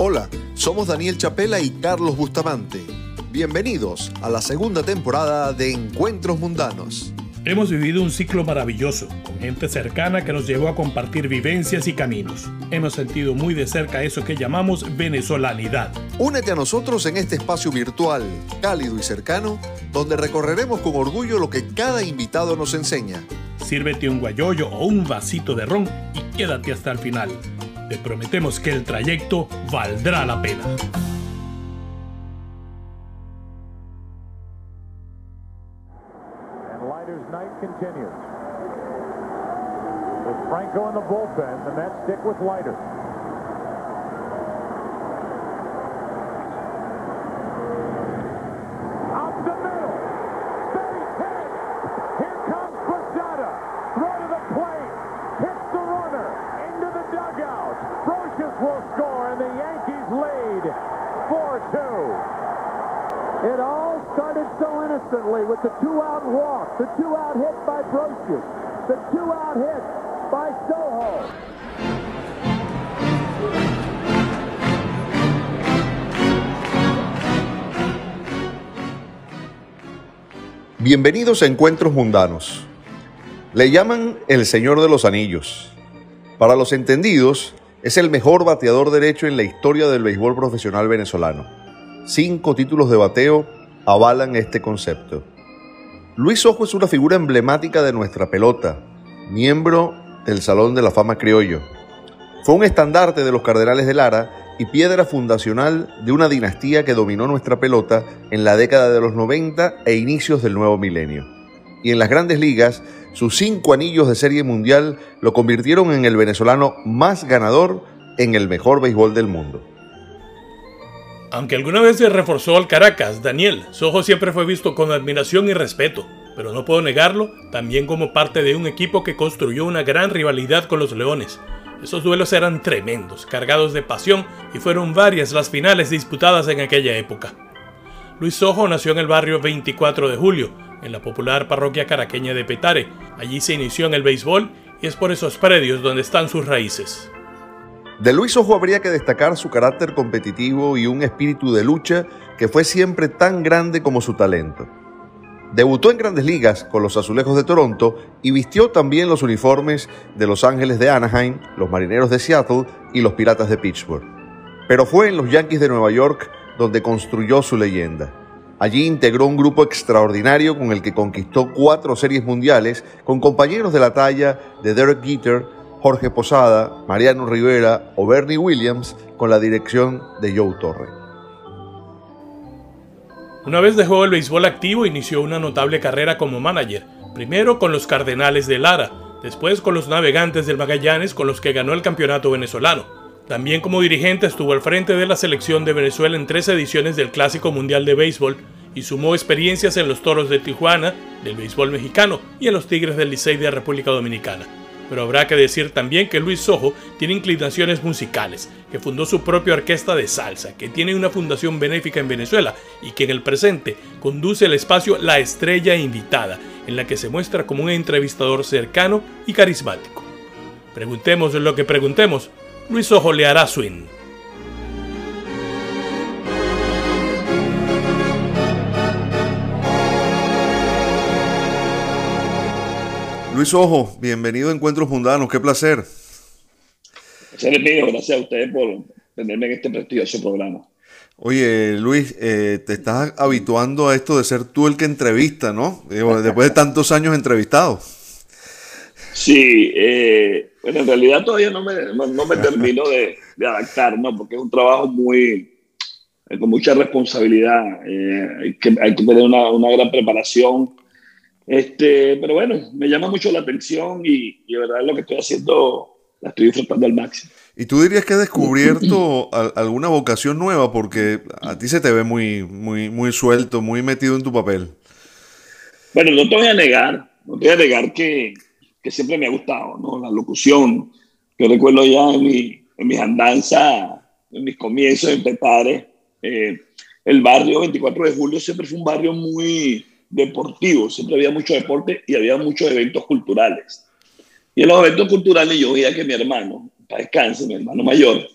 Hola, somos Daniel Chapela y Carlos Bustamante. Bienvenidos a la segunda temporada de Encuentros Mundanos. Hemos vivido un ciclo maravilloso, con gente cercana que nos llevó a compartir vivencias y caminos. Hemos sentido muy de cerca eso que llamamos venezolanidad. Únete a nosotros en este espacio virtual, cálido y cercano, donde recorreremos con orgullo lo que cada invitado nos enseña. Sírvete un guayoyo o un vasito de ron y quédate hasta el final. Te prometemos que el trayecto valdrá la pena. Franco. Up the middle. Base hit. Here comes Posada. Throw to the plate. Hits the runner. Into the dugout. Brocious will score, and the Yankees lead 4-2. It all started so innocently with the two-out walk, the two-out hit by Brocious, the two-out hit by Soho. Bienvenidos a Encuentros Mundanos. Le llaman el Señor de los Anillos. Para los entendidos, es el mejor bateador derecho en la historia del béisbol profesional venezolano cinco títulos de bateo avalan este concepto. Luis Ojo es una figura emblemática de nuestra pelota, miembro del Salón de la Fama Criollo. Fue un estandarte de los Cardenales de Lara y piedra fundacional de una dinastía que dominó nuestra pelota en la década de los 90 e inicios del nuevo milenio. Y en las grandes ligas, sus cinco anillos de serie mundial lo convirtieron en el venezolano más ganador en el mejor béisbol del mundo. Aunque alguna vez se reforzó al Caracas, Daniel, Sojo siempre fue visto con admiración y respeto, pero no puedo negarlo, también como parte de un equipo que construyó una gran rivalidad con los Leones. Esos duelos eran tremendos, cargados de pasión, y fueron varias las finales disputadas en aquella época. Luis Sojo nació en el barrio 24 de Julio, en la popular parroquia caraqueña de Petare. Allí se inició en el béisbol y es por esos predios donde están sus raíces. De Luis Ojo habría que destacar su carácter competitivo y un espíritu de lucha que fue siempre tan grande como su talento. Debutó en grandes ligas con los Azulejos de Toronto y vistió también los uniformes de Los Ángeles de Anaheim, los Marineros de Seattle y los Piratas de Pittsburgh. Pero fue en los Yankees de Nueva York donde construyó su leyenda. Allí integró un grupo extraordinario con el que conquistó cuatro series mundiales con compañeros de la talla de Derek Jeter, Jorge Posada, Mariano Rivera o Bernie Williams con la dirección de Joe Torre. Una vez dejó el béisbol activo, inició una notable carrera como manager, primero con los Cardenales de Lara, después con los Navegantes del Magallanes con los que ganó el campeonato venezolano. También como dirigente estuvo al frente de la selección de Venezuela en tres ediciones del Clásico Mundial de Béisbol y sumó experiencias en los Toros de Tijuana, del béisbol mexicano y en los Tigres del Licey de República Dominicana. Pero habrá que decir también que Luis Sojo tiene inclinaciones musicales, que fundó su propia orquesta de salsa, que tiene una fundación benéfica en Venezuela y que en el presente conduce el espacio La Estrella Invitada, en la que se muestra como un entrevistador cercano y carismático. Preguntemos lo que preguntemos, Luis Ojo le hará swing. Luis Ojo, bienvenido a Encuentros Mundanos, qué placer. Placer mío, gracias a ustedes por tenerme en este prestigioso programa. Oye, Luis, eh, te estás habituando a esto de ser tú el que entrevista, ¿no? Después de tantos años entrevistado. Sí, eh, bueno, en realidad todavía no me, no, me termino de, adaptar, ¿no? Porque es un trabajo muy, eh, con mucha responsabilidad, hay, que, hay que tener una, una gran preparación este, pero bueno, me llama mucho la atención y, de verdad lo que estoy haciendo la estoy disfrutando al máximo. ¿Y tú dirías que has descubierto alguna vocación nueva? Porque a ti se te ve muy, muy, muy suelto, muy metido en tu papel. Bueno, no te voy a negar, no te voy a negar que, que siempre me ha gustado, ¿no? La locución. Yo recuerdo ya en, mi, en mis andanzas, en mis comienzos en Petare, eh, el barrio 24 de julio siempre fue un barrio muy, deportivo, siempre había mucho deporte y había muchos eventos culturales. Y en los eventos culturales yo veía que mi hermano, para descanse, mi hermano mayor,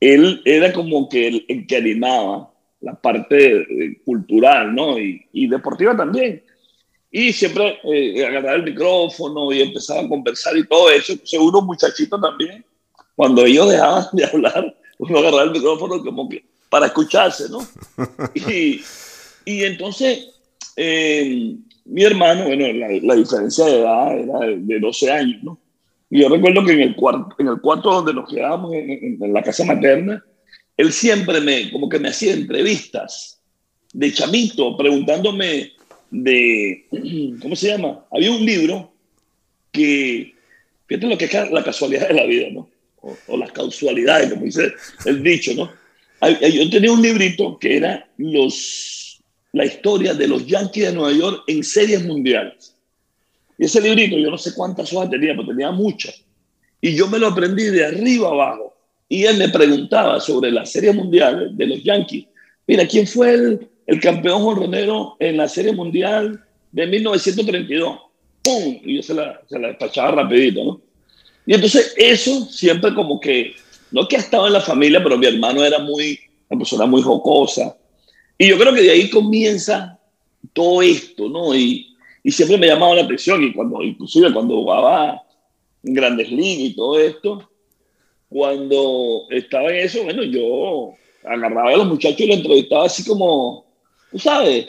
él era como que el, que animaba la parte eh, cultural, ¿no? Y, y, deportiva también. Y siempre eh, agarraba el micrófono y empezaba a conversar y todo eso. Seguro muchachito también, cuando ellos dejaban de hablar, uno agarraba el micrófono como que para escucharse, ¿no? Y, y entonces, eh, mi hermano, bueno, la, diferencia de edad era de 12 años, ¿no? Y yo recuerdo que en el cuarto, en el cuarto donde nos quedábamos, en, la casa materna, él siempre me, como que me hacía entrevistas de chamito, preguntándome de, ¿cómo se llama? Había un libro que, fíjate lo que es la casualidad de la vida, ¿no? O, o las causalidades, como dice el dicho, ¿no? Yo tenía un librito que era los, la historia de los Yankees de Nueva York en series mundiales. Y ese librito, yo no sé cuántas hojas tenía, pero tenía muchas. Y yo me lo aprendí de arriba abajo. Y él me preguntaba sobre la serie mundial de los Yankees. Mira, ¿quién fue el, el campeón jorronero en la serie mundial de 1932? ¡Pum! Y yo se la, se la despachaba rapidito, ¿no? Y entonces eso siempre como que, no que ha estado en la familia, pero mi hermano era muy, una persona muy jocosa. Y yo creo que de ahí comienza todo esto, ¿no? Y, y siempre me llamaba la atención y cuando, inclusive cuando jugaba en Grandes Ligas y todo esto, cuando estaba en eso, bueno, yo agarraba a los muchachos y los entrevistaba así como, tú sabes,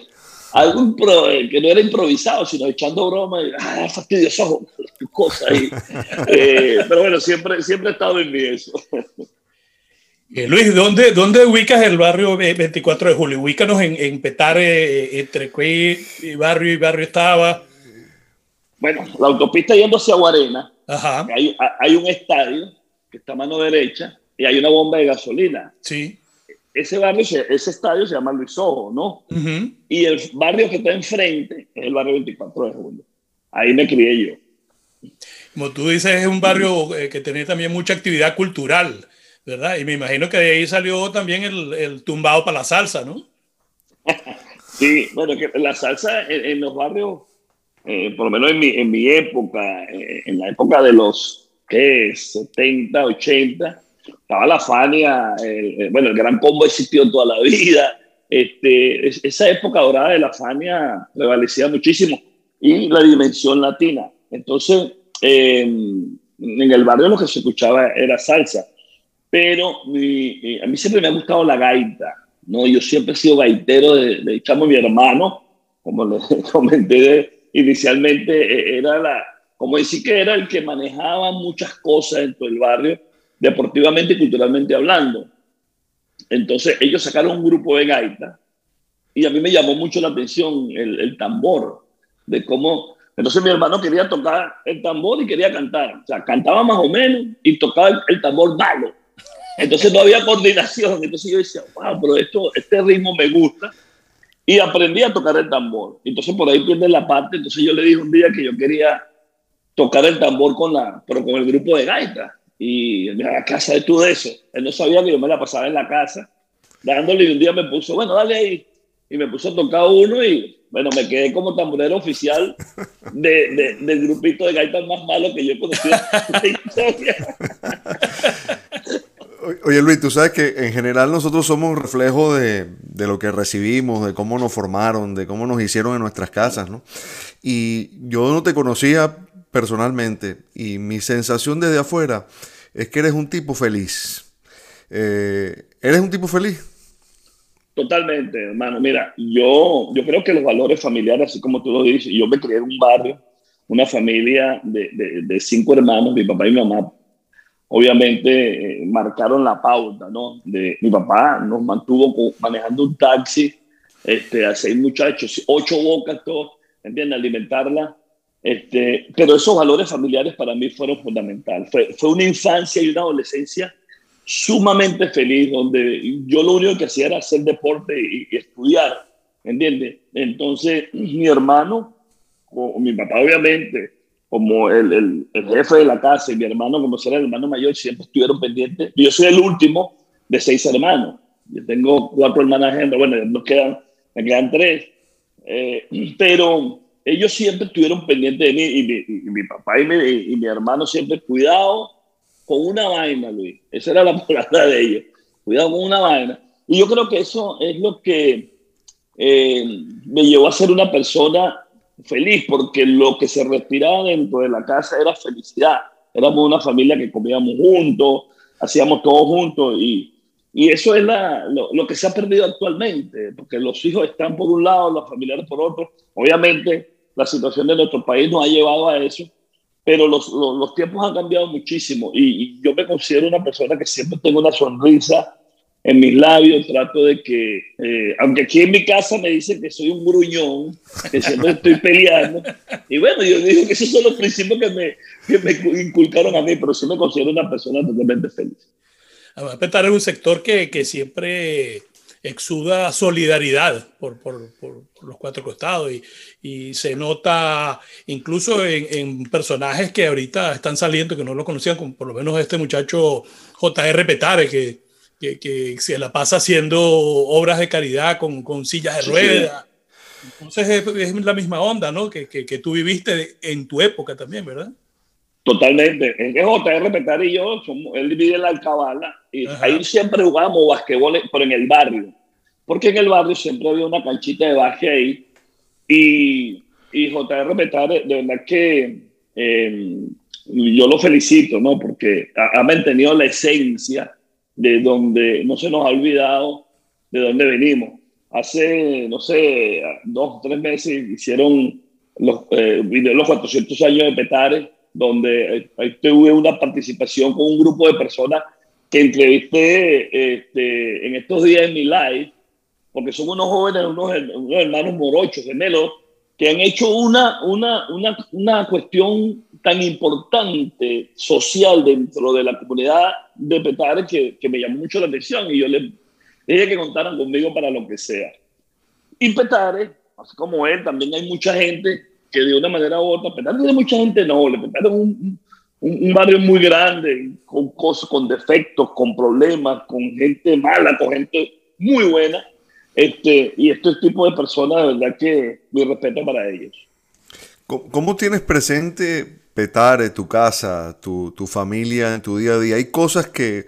algo que no era improvisado, sino echando broma y, ah, fastidioso, cosas ahí. Eh, pero bueno, siempre, siempre he estado en mí eso. Eh, Luis, ¿dónde, ¿dónde ubicas el barrio 24 de julio? Ubícanos en, en Petare, eh, entre qué barrio y barrio estaba. Bueno, la autopista yendo hacia Guarena, Hay, hay, un estadio que está a mano derecha y hay una bomba de gasolina. Sí. Ese barrio, ese estadio se llama Luis Ojo, ¿no? Y el barrio que está enfrente es el barrio 24 de julio. Ahí me crié yo. Como tú dices, es un barrio eh, que tiene también mucha actividad cultural. ¿Verdad? Y me imagino que de ahí salió también el, el tumbado para la salsa, ¿no? sí, bueno, que la salsa en, los barrios, eh, por lo menos en mi, en mi época, eh, en la época de los, ¿qué? 70, 80, estaba la Fania, bueno, el Gran Combo existió toda la vida, este, esa época dorada de la Fania prevalecía muchísimo y la dimensión latina. Entonces, em, en el barrio lo que se escuchaba era salsa pero a mí siempre me ha gustado la gaita, ¿no? Yo siempre he sido gaitero de, de chamo, mi hermano, como les comenté inicialmente, e, era la, como decir que era el que manejaba muchas cosas dentro del barrio, deportivamente y culturalmente hablando. Entonces ellos sacaron un grupo de gaita y a mí me llamó mucho la atención el, el tambor, de cómo... Entonces mi hermano quería tocar el tambor y quería cantar. O sea, cantaba más o menos y tocaba el, el tambor malo. Entonces no había coordinación. Entonces yo decía, wow, pero esto, este ritmo me gusta. Y aprendí a tocar el tambor. Entonces por ahí pierde la parte. Entonces yo le dije un día que yo quería tocar el tambor con la, pero con el grupo de gaita. Y me la casa de tú de eso. Él no sabía que yo me la pasaba en la casa, dándole y un día me puso, bueno, dale ahí. Y me puso a tocar uno y bueno, me quedé como tamborero oficial de, del grupito de gaitas más malo que yo he conocido Oye Luis, tú sabes que en general nosotros somos reflejo de, lo que recibimos, de cómo nos formaron, de cómo nos hicieron en nuestras casas, ¿no? Y yo no te conocía personalmente y mi sensación desde afuera es que eres un tipo feliz. Eh, ¿Eres un tipo feliz? Totalmente, hermano. Mira, yo, yo creo que los valores familiares, así como tú lo dices, yo me crié en un barrio, una familia de, de cinco hermanos, mi papá y mi mamá, obviamente eh, marcaron la pauta, ¿no? De, mi papá nos mantuvo manejando un taxi este, a seis muchachos, ocho bocas, todos, ¿entiendes? Alimentarla. Este, pero esos valores familiares para mí fueron fundamentales. Fue, fue una infancia y una adolescencia sumamente feliz, donde yo lo único que hacía era hacer deporte y, y estudiar, ¿entiendes? Entonces, mi hermano, o mi papá obviamente, como el, el, el, jefe de la casa y mi hermano, como ser el hermano mayor, siempre estuvieron pendientes. Yo soy el último de seis hermanos. Yo tengo cuatro hermanas bueno, nos quedan, me quedan tres. Eh, pero ellos siempre estuvieron pendientes de mí y mi, mi papá y mi, y mi, hermano siempre, cuidado con una vaina, Luis. Esa era la palabra de ellos. Cuidado con una vaina. Y yo creo que eso es lo que eh, me llevó a ser una persona feliz, porque lo que se respiraba dentro de la casa era felicidad. Éramos una familia que comíamos juntos, hacíamos todo juntos y, y eso es la, lo, lo, que se ha perdido actualmente, porque los hijos están por un lado, los familiares por otro. Obviamente la situación de nuestro país nos ha llevado a eso, pero los, los, los tiempos han cambiado muchísimo y, y, yo me considero una persona que siempre tengo una sonrisa en mis labios, trato de que, eh, aunque aquí en mi casa me dicen que soy un gruñón, que siempre estoy peleando, y bueno, yo digo que esos son los principios que me, que me inculcaron a mí, pero sí me considero una persona totalmente feliz. Además, Petar es un sector que, que siempre exuda solidaridad por, por, por, los cuatro costados y, y se nota incluso en, en, personajes que ahorita están saliendo que no lo conocían, como por lo menos este muchacho J.R. Petare, que que, que, se la pasa haciendo obras de caridad con, con sillas de ruedas. Sí. Entonces es, es, la misma onda, ¿no? Que, que, que, tú viviste en tu época también, ¿verdad? Totalmente. Es que JR Petar y yo, somos, él vive en la Alcabala y Ajá. ahí siempre jugábamos basquetbol, pero en el barrio. Porque en el barrio siempre había una canchita de básquet ahí y, y JR Petar, de verdad que eh, yo lo felicito, ¿no? Porque ha, ha mantenido la esencia de donde no se nos ha olvidado de dónde venimos. Hace, no sé, dos o tres meses hicieron los, eh, los 400 años de Petare, donde eh, tuve una participación con un grupo de personas que entrevisté este, en estos días en mi live, porque son unos jóvenes, unos, unos hermanos morochos, gemelos, que han hecho una, una, una, una cuestión tan importante social dentro de la comunidad de Petare que, que me llamó mucho la atención y yo les dije que contaran conmigo para lo que sea. Y Petare, así como él, también hay mucha gente que de una manera u otra, Petare tiene mucha gente noble, Petare es un, un, un, barrio muy grande, con cosas, con defectos, con problemas, con gente mala, con gente muy buena, este, y este tipo de personas, de verdad que mi respeto para ellos. ¿Cómo tienes presente Petare, tu casa, tu, tu, familia en tu día a día? ¿Hay cosas que,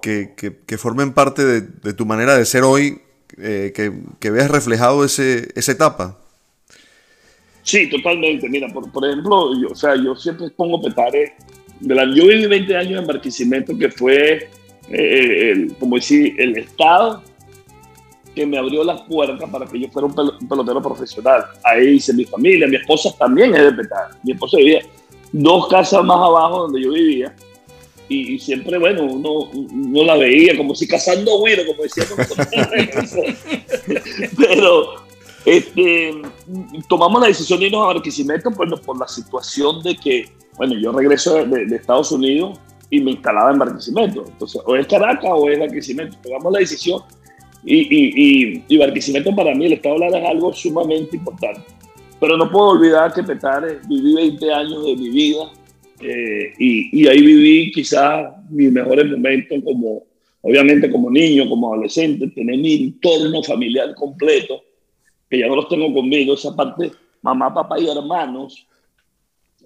que, que, que formen parte de, de, tu manera de ser hoy, eh, que, que, veas reflejado ese, esa etapa? Sí, totalmente. Mira, por, por ejemplo, yo, o sea, yo siempre pongo Petare. De la, yo viví 20 años en Barquisimeto, que fue, eh, el, como decir, el Estado que me abrió las puertas para que yo fuera un, pel un pelotero profesional. Ahí hice mi familia, mi esposa también es de Petare. Mi esposa vivía dos casas más abajo donde yo vivía. Y, y siempre, bueno, uno, uno, la veía como si cazando güiro, como decíamos Pero este, tomamos la decisión de irnos a Barquisimeto bueno, por la situación de que, bueno, yo regreso de, de Estados Unidos y me instalaba en Barquisimeto. Entonces, o es Caracas o es Barquisimeto. Tomamos la decisión y, y, y, y Barquisimeto para mí, el Estado Lara es algo sumamente importante. Pero no puedo olvidar que Petare viví 20 años de mi vida eh, y, y, ahí viví quizás mis mejores momentos como, obviamente como niño, como adolescente, tener mi entorno familiar completo, que ya no los tengo conmigo, esa parte, mamá, papá y hermanos.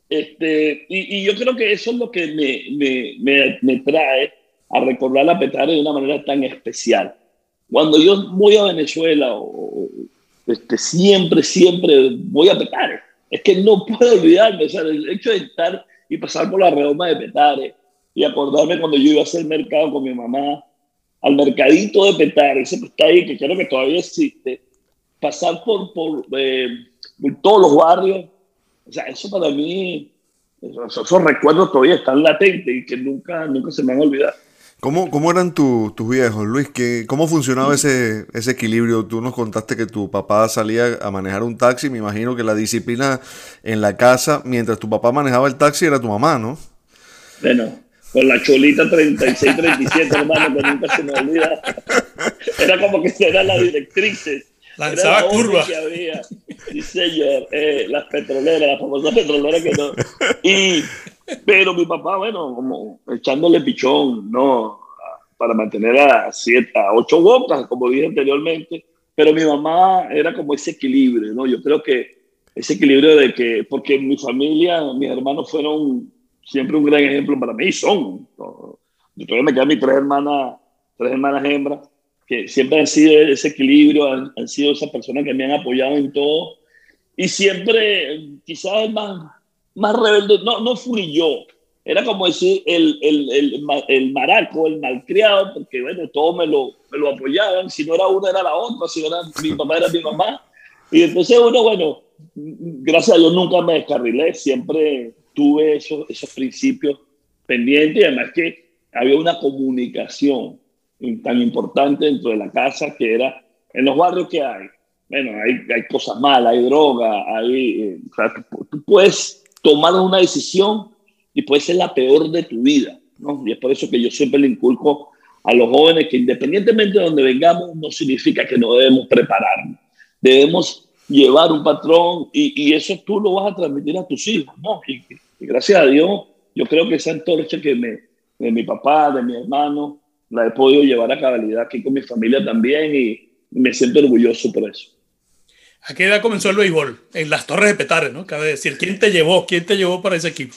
Este, y, y yo creo que eso es lo que me, me, me, me trae a recordar a Petare de una manera tan especial cuando yo voy a Venezuela, o, este, siempre, siempre voy a Petare. Es que no puedo olvidarme, o sea, el hecho de estar y pasar por la redoma de Petare y acordarme cuando yo iba a hacer mercado con mi mamá, al mercadito de Petare, ese que está ahí, que creo que todavía existe, pasar por, por, eh, por todos los barrios, o sea, eso para mí, esos, esos recuerdos todavía están latentes y que nunca, nunca se me han olvidado. ¿Cómo, ¿Cómo, eran tu, tus viejos, Luis? ¿Qué, ¿Cómo funcionaba ese, ese equilibrio? Tú nos contaste que tu papá salía a manejar un taxi. Me imagino que la disciplina en la casa, mientras tu papá manejaba el taxi, era tu mamá, ¿no? Bueno, con la cholita 36-37, hermano, que nunca se me olvida. Era como que eran las directrices. Lanzaba era curvas. Sí, señor. Eh, las petroleras, las famosas petroleras que no. Y pero mi papá, bueno, como echándole pichón, ¿no? Para mantener a siete, a ocho bocas, como dije anteriormente. Pero mi mamá era como ese equilibrio, ¿no? Yo creo que ese equilibrio de que, porque mi familia, mis hermanos fueron siempre un gran ejemplo para mí, son. Yo todavía me quedan mis tres hermanas, tres hermanas hembras, que siempre han sido ese equilibrio, han, han sido esas personas que me han apoyado en todo. Y siempre, quizás más, más rebelde, no, no fui yo, era como decir el, el, el, el, maraco, el malcriado, porque bueno, todos me lo, me lo apoyaban, si no era una era la otra, si no era mi papá era mi mamá. Y entonces uno, bueno, gracias a Dios nunca me descarrilé, siempre tuve esos, esos principios pendientes. Y además que había una comunicación tan importante dentro de la casa que era en los barrios que hay. Bueno, hay, hay cosas malas, hay droga, hay, eh, o sea, tú puedes tomar una decisión y puede ser la peor de tu vida. ¿no? Y es por eso que yo siempre le inculco a los jóvenes que independientemente de donde vengamos, no significa que no debemos prepararnos. Debemos llevar un patrón y, y eso tú lo vas a transmitir a tus hijos. ¿no? Y, y, gracias a Dios, yo creo que esa antorcha que me, de mi papá, de mi hermano, la he podido llevar a cabalidad aquí con mi familia también y me siento orgulloso por eso. ¿A qué edad comenzó el béisbol? En las Torres de Petare, ¿no? Cabe decir, ¿quién te llevó? ¿Quién te llevó para ese equipo?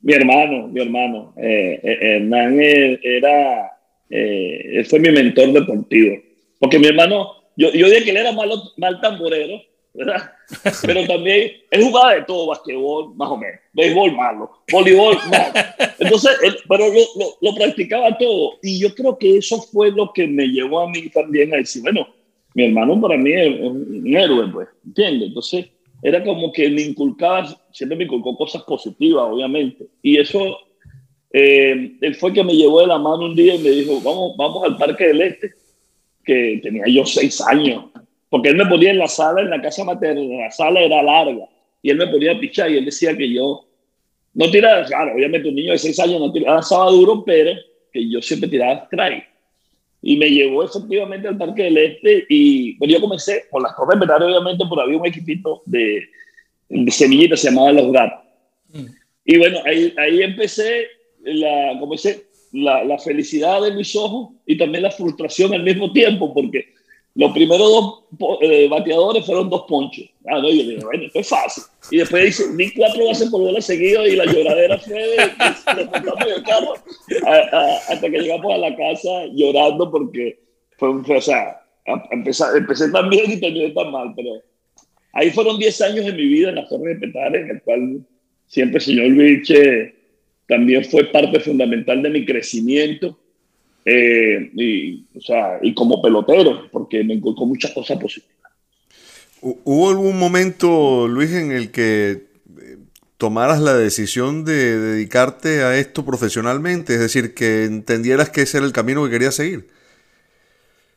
Mi hermano, mi hermano. Eh, eh, Hernán era, eh, fue mi mentor deportivo. Porque mi hermano, yo, yo dije que él era malo, mal tamborero, ¿verdad? Pero también, él jugaba de todo, basquetbol, más o menos, béisbol malo, voleibol malo. Entonces, él, pero lo, lo, lo, practicaba todo. Y yo creo que eso fue lo que me llevó a mí también a decir, bueno, mi hermano para mí es un héroe, pues, ¿entiendes? Entonces, era como que me inculcaba, siempre me inculcó cosas positivas, obviamente. Y eso, eh, él fue que me llevó de la mano un día y me dijo, vamos, vamos al Parque del Este, que tenía yo seis años, porque él me ponía en la sala, en la casa materna, la sala era larga, y él me ponía a pichar y él decía que yo no tiraba, claro, obviamente un niño de seis años no tiraba duro, pero que yo siempre tiraba strike y me llevó efectivamente al Parque del Este y bueno, yo comencé por las Torres Petare, obviamente, por había un equipito de, de semillitas, se llamaba Los Gatos. Mm. Y bueno, ahí, ahí empecé la, comencé la, la, felicidad de mis ojos y también la frustración al mismo tiempo, porque los primeros dos eh, bateadores fueron dos ponchos. Ah, no, yo dije, bueno, esto es fácil. Y después dice, di cuatro bases por bola seguido y la lloradera fue de, de, carro a, a, hasta que llegamos a la casa llorando porque fue un, o sea, empecé, empecé tan bien y terminé tan mal, pero ahí fueron 10 años de mi vida en la Torre de Petare, en el cual siempre el señor Vilche también fue parte fundamental de mi crecimiento eh, y, o sea, y como pelotero, porque me inculcó muchas cosas positivas. ¿Hubo algún momento, Luis, en el que eh, tomaras la decisión de dedicarte a esto profesionalmente? Es decir, que entendieras que ese era el camino que querías seguir.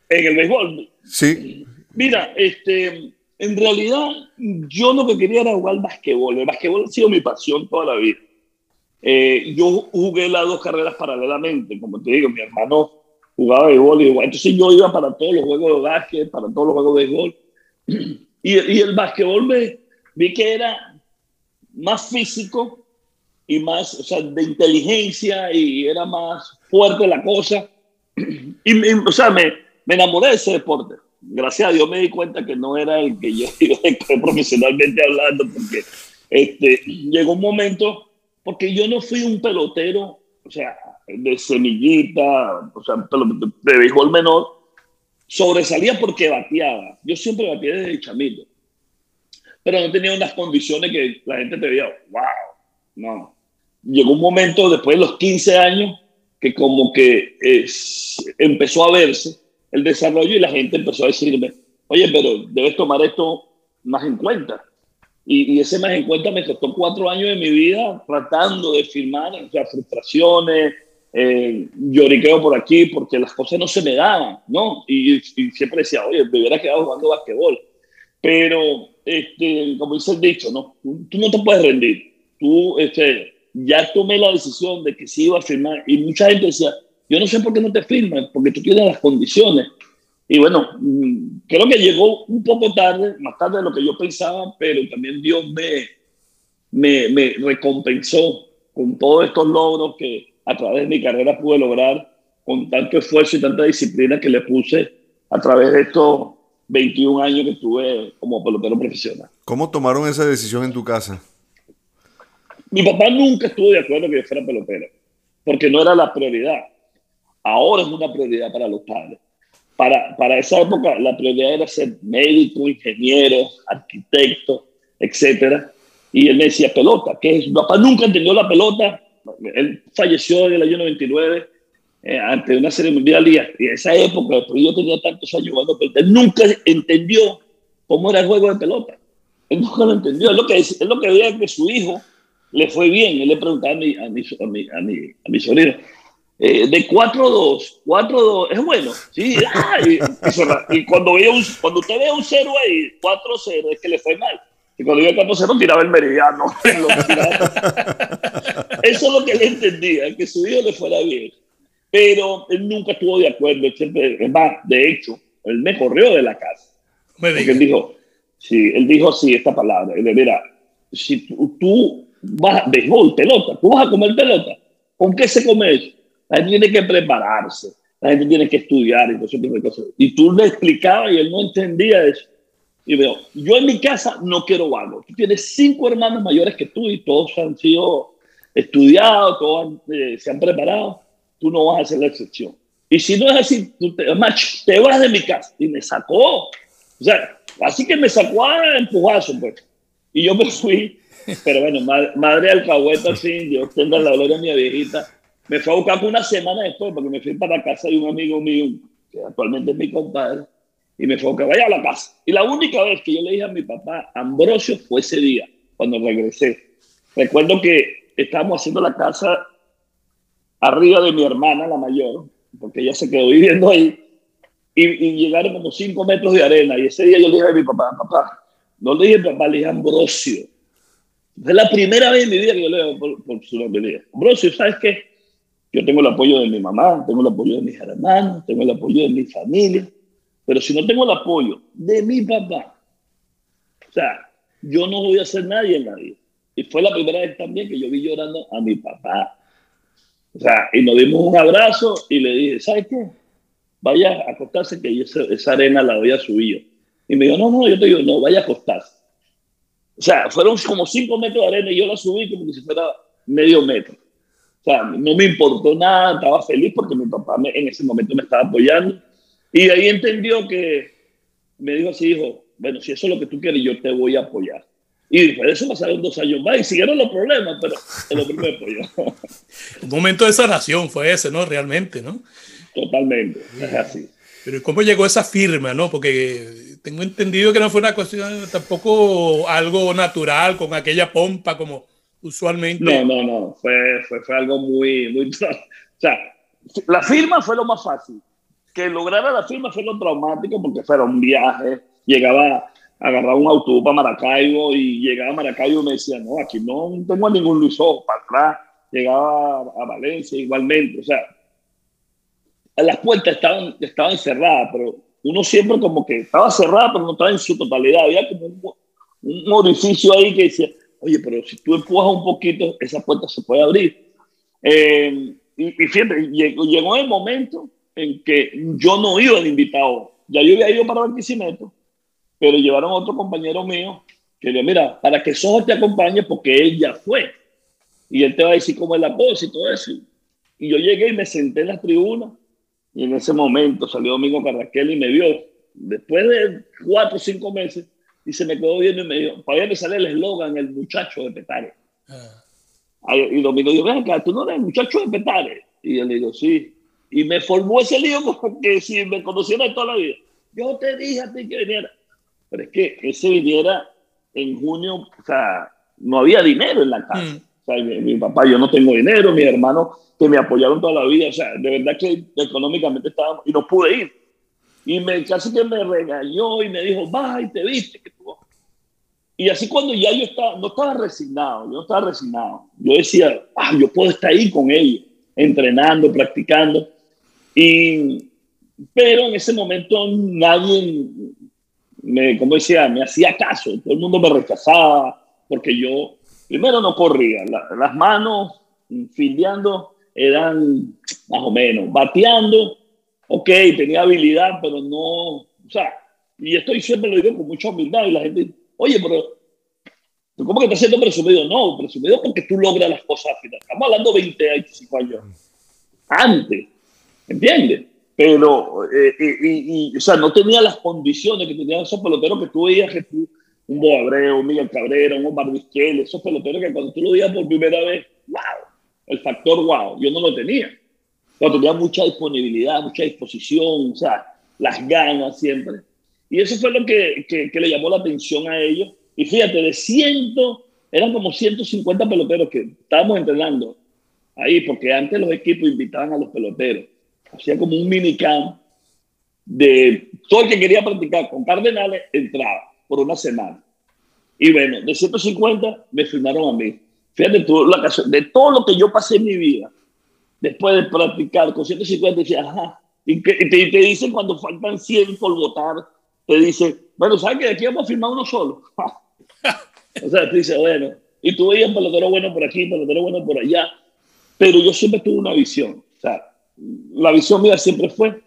En el béisbol. Sí. Mira, este, en realidad yo lo que quería era jugar basquetbol. El basquetbol ha sido mi pasión toda la vida. Eh, yo jugué las dos carreras paralelamente, como te digo, mi hermano jugaba béisbol y. Entonces yo iba para todos los juegos de básquet, para todos los juegos de béisbol. Y, y el básquetbol me vi que era más físico y más, o sea, de inteligencia y era más fuerte la cosa. Y, y o sea, me, me enamoré de ese deporte. Gracias a Dios me di cuenta que no era el que yo iba profesionalmente hablando, porque este, llegó un momento porque yo no fui un pelotero, o sea, de semillita, o sea, de béisbol menor, sobresalía porque bateaba. Yo siempre bateé desde chamito, pero no tenía unas condiciones que la gente te veía, wow, no. Llegó un momento después de los 15 años que como que es, empezó a verse el desarrollo y la gente empezó a decirme, oye, pero debes tomar esto más en cuenta. Y, y, ese más en cuenta me costó cuatro años de mi vida tratando de firmar, o sea, frustraciones, eh, lloriqueo por aquí, porque las cosas no se me daban, ¿no? Y, y siempre decía, oye, me hubiera quedado jugando basquetbol. Pero, este, como dice el dicho, ¿no? Tú, tú no te puedes rendir. Tú, este, ya tomé la decisión de que sí iba a firmar. Y mucha gente decía, yo no sé por qué no te firman, porque tú tienes las condiciones. Y bueno, mm, creo que llegó un poco tarde, más tarde de lo que yo pensaba, pero también Dios me, me, me recompensó con todos estos logros que a través de mi carrera pude lograr, con tanto esfuerzo y tanta disciplina que le puse a través de estos 21 años que estuve como pelotero profesional. ¿Cómo tomaron esa decisión en tu casa? Mi papá nunca estuvo de acuerdo que yo fuera pelotero, porque no era la prioridad. Ahora es una prioridad para los padres. Para, para esa época la prioridad era ser médico, ingeniero, arquitecto, etcétera. Y él me decía pelota, que es? Papá nunca entendió la pelota. Él falleció en el año 99 eh, ante una serie mundial y en esa época, yo tenía tantos años jugando pelota, él nunca entendió cómo era el juego de pelota. Él nunca lo entendió. Es lo que, es lo que veía que su hijo le fue bien. Él le preguntaba a mi, a mi, a mi, a mi, a mi sobrino, eh, de 4-2, 4-2, es bueno. Sí, ah, y, y, cuando, veía un, cuando usted ve un 0 ahí, 4-0, es que le fue mal. Y cuando veía 4-0, tiraba el meridiano. Eso es lo que él entendía, que su hijo le fuera bien. Pero él nunca estuvo de acuerdo. Siempre, es más, de hecho, él me corrió de la casa. Me porque él dijo, sí, él dijo así esta palabra. Él, mira, si tú, tú vas béisbol, pelota, tú vas a comer pelota, ¿con qué se come eso? La gente tiene que prepararse, la gente tiene que estudiar y todo ese tipo de cosas. Y tú le explicabas y él no entendía eso. Y veo, yo en mi casa no quiero algo. Tú tienes cinco hermanos mayores que tú y todos han sido estudiados, todos eh, se han preparado. Tú no vas a ser la excepción. Y si no es así, tú te, te vas de mi casa. Y me sacó. O sea, así que me sacó a empujazo, pues. Y yo me fui pero bueno, madre, madre alcahueta, sí, Dios tenga la gloria a mi viejita. Me fue a buscar una semana después, porque me fui para casa de un amigo mío, que actualmente es mi compadre, y me fue a buscar, vaya a la casa. Y la única vez que yo le dije a mi papá, Ambrosio, fue ese día, cuando regresé. Recuerdo que estábamos haciendo la casa arriba de mi hermana, la mayor, porque ella se quedó viviendo ahí, y, y llegaron como cinco metros de arena. Y ese día yo le dije a mi papá, papá, no le dije papá, le dije Ambrosio es la primera vez en mi vida que yo leo por, por su nombre. Ambrosio, ¿sabes qué? Yo tengo el apoyo de mi mamá, tengo el apoyo de mis hermanos, tengo el apoyo de mi familia, pero si no tengo el apoyo de mi papá, o sea, yo no voy a ser nadie en la vida. Y fue la primera vez también que yo vi llorando a mi papá. O sea, y nos dimos un abrazo y le dije, ¿sabes qué? Vaya a acostarse que esa, arena la voy a subir. Y me dijo, no, no, yo te digo, no, vaya a acostarse. O sea, fueron como cinco metros de arena y yo la subí como si fuera medio metro. O sea, no me importó nada, estaba feliz porque mi papá en ese momento me estaba apoyando. Y ahí entendió que me dijo así, hijo, bueno, si eso es lo que tú quieres, yo te voy a apoyar. Y después de eso pasaron dos años más y siguieron los problemas, pero el hombre me apoyó. Un momento de sanación fue ese, ¿no? Realmente, ¿no? Totalmente, es así. Pero ¿cómo llegó esa firma, no? Porque tengo entendido que no fue una cuestión tampoco algo natural, con aquella pompa como usualmente. No, no, no, fue, fue, fue algo muy, muy... O sea, la firma fue lo más fácil. Que lograra la firma fue lo traumático porque fueron viajes, llegaba, agarraba un autobús para Maracaibo y llegaba a Maracaibo y me decía, no, aquí no tengo ningún Luis para atrás. Llegaba a Valencia igualmente, o sea, las puertas estaban, estaban cerradas, pero uno siempre como que estaba cerrada, pero no estaba en su totalidad. Había como un, orificio ahí que decía, oye, pero si tú empujas un poquito, esa puerta se puede abrir. Eh, y, y, fíjate, llegó, llegó, el momento en que yo no iba de invitado. Ya yo había ido para Barquisimeto, pero llevaron a otro compañero mío que le mira, para que Sojo te acompañe, porque él ya fue. Y él te va a decir cómo es la cosa y todo eso. Y yo llegué y me senté en la tribuna y en ese momento salió Domingo Carraquel y me vio. Después de cuatro o cinco meses, y se me quedó viendo y me dijo, para allá me sale el eslogan, el muchacho de Petare. Ah. Y Domingo dijo, ven acá, tú no eres el muchacho de Petare. Y yo le digo, sí. Y me formó ese lío como que si me conociera toda la vida. Yo te dije a ti que viniera. Pero es que ese viniera en junio, o sea, no había dinero en la casa. Mm. O sea, mi, mi, papá, yo no tengo dinero, mis hermanos que me apoyaron toda la vida. O sea, de verdad que económicamente estábamos y no pude ir. Y me, casi que me regañó y me dijo, va y te viste. Que tú... Y así cuando ya yo estaba, no estaba resignado, yo no estaba resignado. Yo decía, ah, yo puedo estar ahí con ellos, entrenando, practicando. Y, pero en ese momento nadie, me, como decía, me hacía caso. Todo el mundo me rechazaba porque yo, primero no corría, las manos, fildeando, eran más o menos, bateando, ok, tenía habilidad, pero no, o sea, y esto siempre lo digo con mucha humildad y la gente, oye, pero cómo que estás siendo presumido? No, presumido porque tú logras las cosas Estamos hablando de 20, 25 años antes, ¿entiendes? Pero, eh, y, o sea, no tenía las condiciones que tenían esos peloteros que tú veías que tú, un Boabreo, un Miguel Cabrera, un Omar Vizquel, esos peloteros que cuando tú lo veías por primera vez, wow, el factor wow, yo no lo tenía. Pero tenía mucha disponibilidad, mucha disposición, o sea, las ganas siempre. Y eso fue lo que, que, que le llamó la atención a ellos y fíjate, de ciento, eran como 150 peloteros que estábamos entrenando ahí, porque antes los equipos invitaban a los peloteros. Hacía como un minicamp de todo el que quería practicar con Cardenales entraba por una semana. Y bueno, de 150 me firmaron a mí. Fíjate tú, la de todo lo que yo pasé en mi vida, después de practicar con 150, decía, ajá, y, te, te, dicen cuando faltan 100 por votar, te dicen, bueno, ¿sabes que de aquí vamos a firmar uno solo? o sea, tú dices, bueno, y tú veías pelotero bueno por aquí, pelotero bueno por allá, pero yo siempre tuve una visión. O sea, la visión mía siempre fue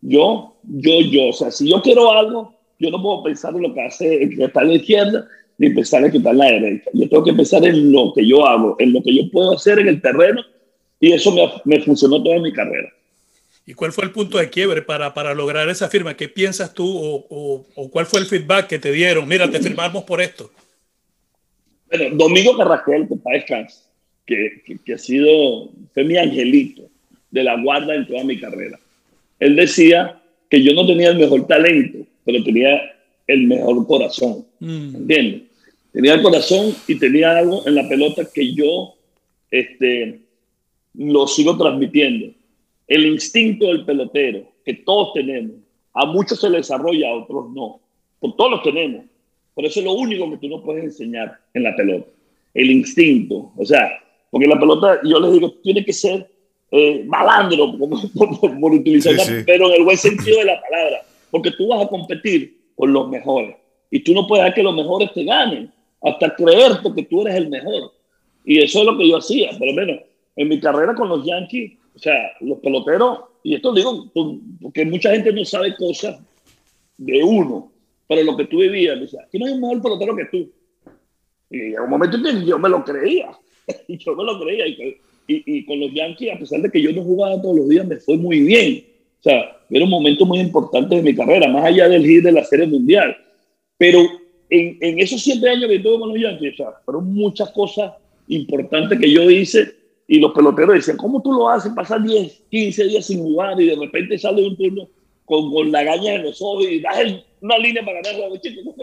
yo, yo, yo. O sea, si yo quiero algo, yo no puedo pensar en lo que hace el que está a la izquierda, ni pensar en el que está a la derecha. Yo tengo que pensar en lo que yo hago, en lo que yo puedo hacer en el terreno, y eso me, me funcionó toda mi carrera. ¿Y cuál fue el punto de quiebre para, para lograr esa firma? ¿Qué piensas tú o, o, cuál fue el feedback que te dieron? Mira, te firmamos por esto. Bueno, Domingo Carrasquel, que que, que, que, ha sido, fue mi angelito de la guarda en toda mi carrera. Él decía que yo no tenía el mejor talento, pero tenía el mejor corazón. Mm. ¿Entiendes? Tenía el corazón y tenía algo en la pelota que yo este, lo sigo transmitiendo el instinto del pelotero que todos tenemos, a muchos se desarrolla, a otros no. Por todos los tenemos. Por eso es lo único que tú no puedes enseñar en la pelota. El instinto. O sea, porque la pelota, yo les digo, tiene que ser eh, malandro, por, utilizar, pero en el buen sentido de la palabra. Porque tú vas a competir con los mejores. Y tú no puedes dejar que los mejores te ganen. Hasta creerte que tú eres el mejor. Y eso es lo que yo hacía. Por lo menos en mi carrera con los Yankees, o sea, los peloteros, y esto digo porque mucha gente no sabe cosas de uno, pero lo que tú vivías, decía, aquí no hay un mejor pelotero que tú. Y en un momento yo me lo creía, y yo me lo creía, y, y, con los Yankees, a pesar de que yo no jugaba todos los días, me fue muy bien. O sea, era un momento muy importante de mi carrera, más allá del hit de la Serie Mundial. Pero en, en esos siete años que tuve con los Yankees, o sea, fueron muchas cosas importantes que yo hice y los peloteros decían, ¿cómo tú lo haces? Pasar 10, 15 días sin jugar y de repente sale un turno con, con la gaña en los ojos y das una línea para ganar la chico,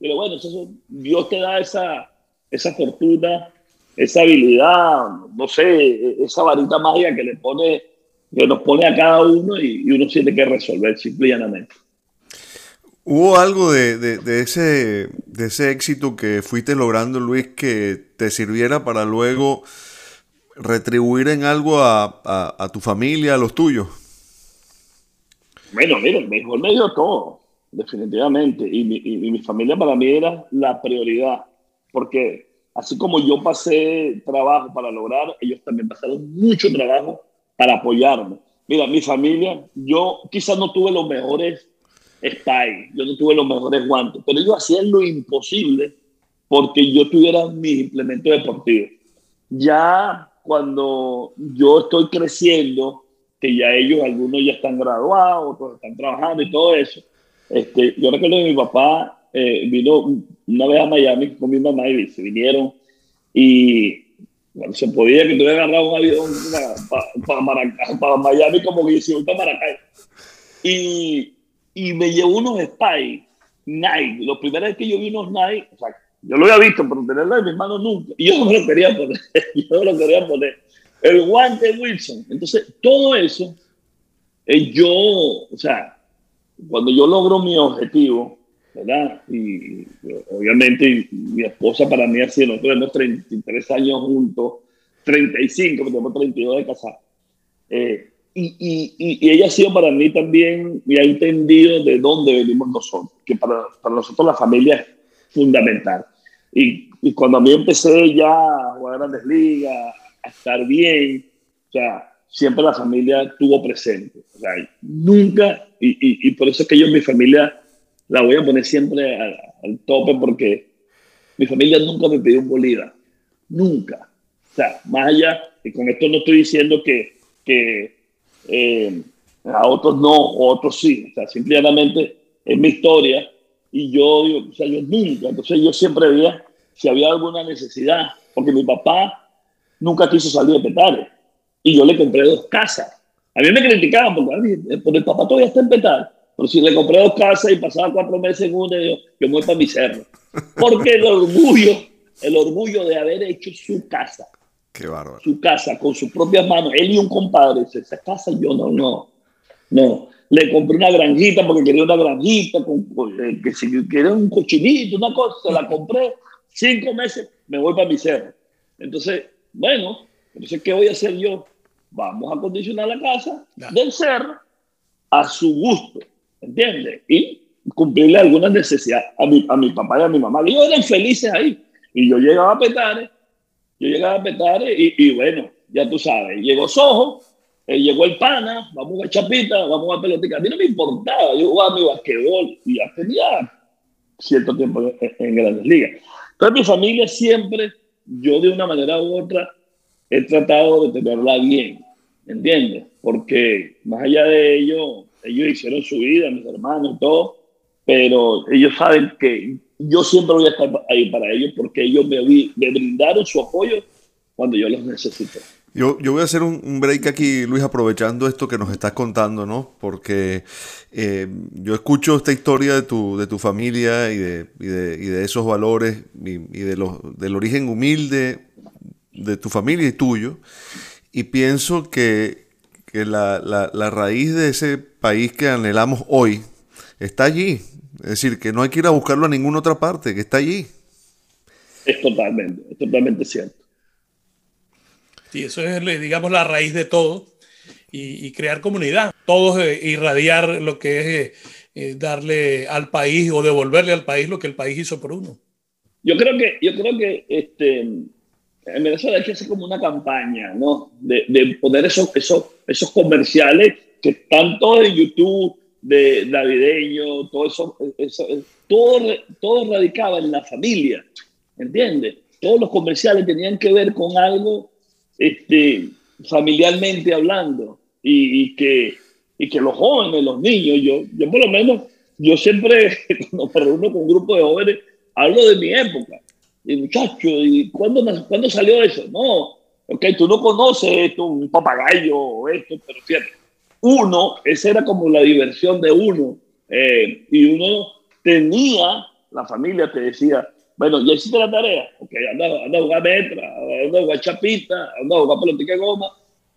Pero bueno, eso, Dios te da esa, esa fortuna, esa habilidad, no sé, esa varita mágica que le pone, que nos pone a cada uno y, uno tiene que resolver simple y llanamente. ¿Hubo algo de, de, ese, de ese éxito que fuiste logrando, Luis, que te sirviera para luego retribuir en algo a, a, tu familia, a los tuyos? Bueno, mira, mejor me dio todo, definitivamente. Y mi, y mi familia para mí era la prioridad, porque así como yo pasé trabajo para lograr, ellos también pasaron mucho trabajo para apoyarme. Mira, mi familia, yo quizás no tuve los mejores spies, yo no tuve los mejores guantes, pero ellos hacían lo imposible porque yo tuviera mis implementos deportivos. Ya cuando yo estoy creciendo, que ya ellos, algunos ya están graduados, otros están trabajando y todo eso. Este, yo recuerdo que mi papá eh, vino una vez a Miami con mi mamá y se vinieron y bueno, se podía que tuviera agarrado un avión para Miami como que si para Maracay. Y, y me llevó unos Spy Nike. Los primeros que yo vi unos Nike, o sea, yo lo había visto, pero tenerlo en mis manos nunca. Y yo no lo quería poner. yo no lo quería poner. El guante Wilson. Entonces, todo eso, eh, yo, o sea, cuando yo logro mi objetivo, ¿verdad? Y, obviamente mi esposa para mí ha sido, nosotros tenemos 33 años juntos, 35, porque tenemos 32 de casar. Eh, y, y, y, ella ha sido para mí también, y ha entendido de dónde venimos nosotros, que para, para nosotros la familia es fundamental. Y, y, cuando a mí empecé ya a jugar grandes ligas, a estar bien, o sea, siempre la familia tuvo presente. O sea, nunca, y, y, y por eso es que yo en mi familia la voy a poner siempre al, al tope porque mi familia nunca me pidió un bolívar. Nunca. O sea, más allá, y con esto no estoy diciendo que, que eh, a otros no, o otros sí. O sea, simplemente es mi historia y yo digo, o sea, yo nunca. Entonces yo siempre veía si había alguna necesidad, porque mi papá nunca quiso salir de Petare y yo le compré dos casas. A mí me criticaban porque, porque el papá todavía está en Petare. Pero si le compré dos casas y pasaba cuatro meses en una, yo, yo voy para mi cerro. Porque el orgullo, el orgullo de haber hecho su casa. Qué bárbaro. Su casa con sus propias manos. Él y un compadre. Esa casa yo no, no. No. Le compré una granjita porque quería una granjita, con, eh, que si quería un cochinito, una cosa, se la compré. Cinco meses, me voy para mi cerro. Entonces, bueno, entonces, ¿qué voy a hacer yo? Vamos a acondicionar la casa del cerro a su gusto ¿entiendes? Y cumplirle algunas necesidades a mi, a mi papá y a mi mamá. Ellos eran felices ahí. Y yo llegaba a Petare, yo llegaba a Petare y, y bueno, ya tú sabes, llegó Sojo, eh, llegó el pana, vamos a chapita, vamos a pelotica. A mí no me importaba, yo jugaba mi basquetbol y ya tenía cierto tiempo en, en grandes ligas. Entonces mi familia siempre, yo de una manera u otra, he tratado de tenerla bien, ¿entiendes? Porque más allá de ello, ellos hicieron su vida, mis hermanos, todo, pero ellos saben que yo siempre voy a estar ahí para ellos porque ellos me, me brindaron su apoyo cuando yo los necesité. Yo, yo, voy a hacer un, break aquí, Luis, aprovechando esto que nos estás contando, ¿no? Porque eh, yo escucho esta historia de tu, de tu familia y de, y de, y de esos valores y, y de los, del origen humilde de tu familia y tuyo, y pienso que, que la, la, la raíz de ese país que anhelamos hoy está allí. Es decir, que no hay que ir a buscarlo a ninguna otra parte, que está allí. Es totalmente, es totalmente cierto. Sí, eso es, digamos, la raíz de todo. Y, y crear comunidad. Todos eh, irradiar lo que es eh, eh, darle al país o devolverle al país lo que el país hizo por uno. Yo creo que, yo creo que este, en Venezuela hay que hacer como una campaña, ¿no? De, de poner esos, esos, esos comerciales que están todos en YouTube, de navideño, todo eso, eso, todo, todo radicaba en la familia, ¿entiendes? Todos los comerciales tenían que ver con algo este, familiarmente hablando y, y, que, y que los jóvenes, los niños, yo, yo por lo menos, yo siempre cuando me reúno con un grupo de jóvenes, hablo de mi época. Y muchachos, ¿y cuándo, cuándo salió eso? No, ok, tú no conoces esto, un papagayo esto, pero fíjate, uno, esa era como la diversión de uno. Eh, y uno tenía, la familia te decía, bueno, ya hiciste la tarea, ok, anda, anda a jugar metra, anda a jugar chapita, anda a jugar pelotita de goma,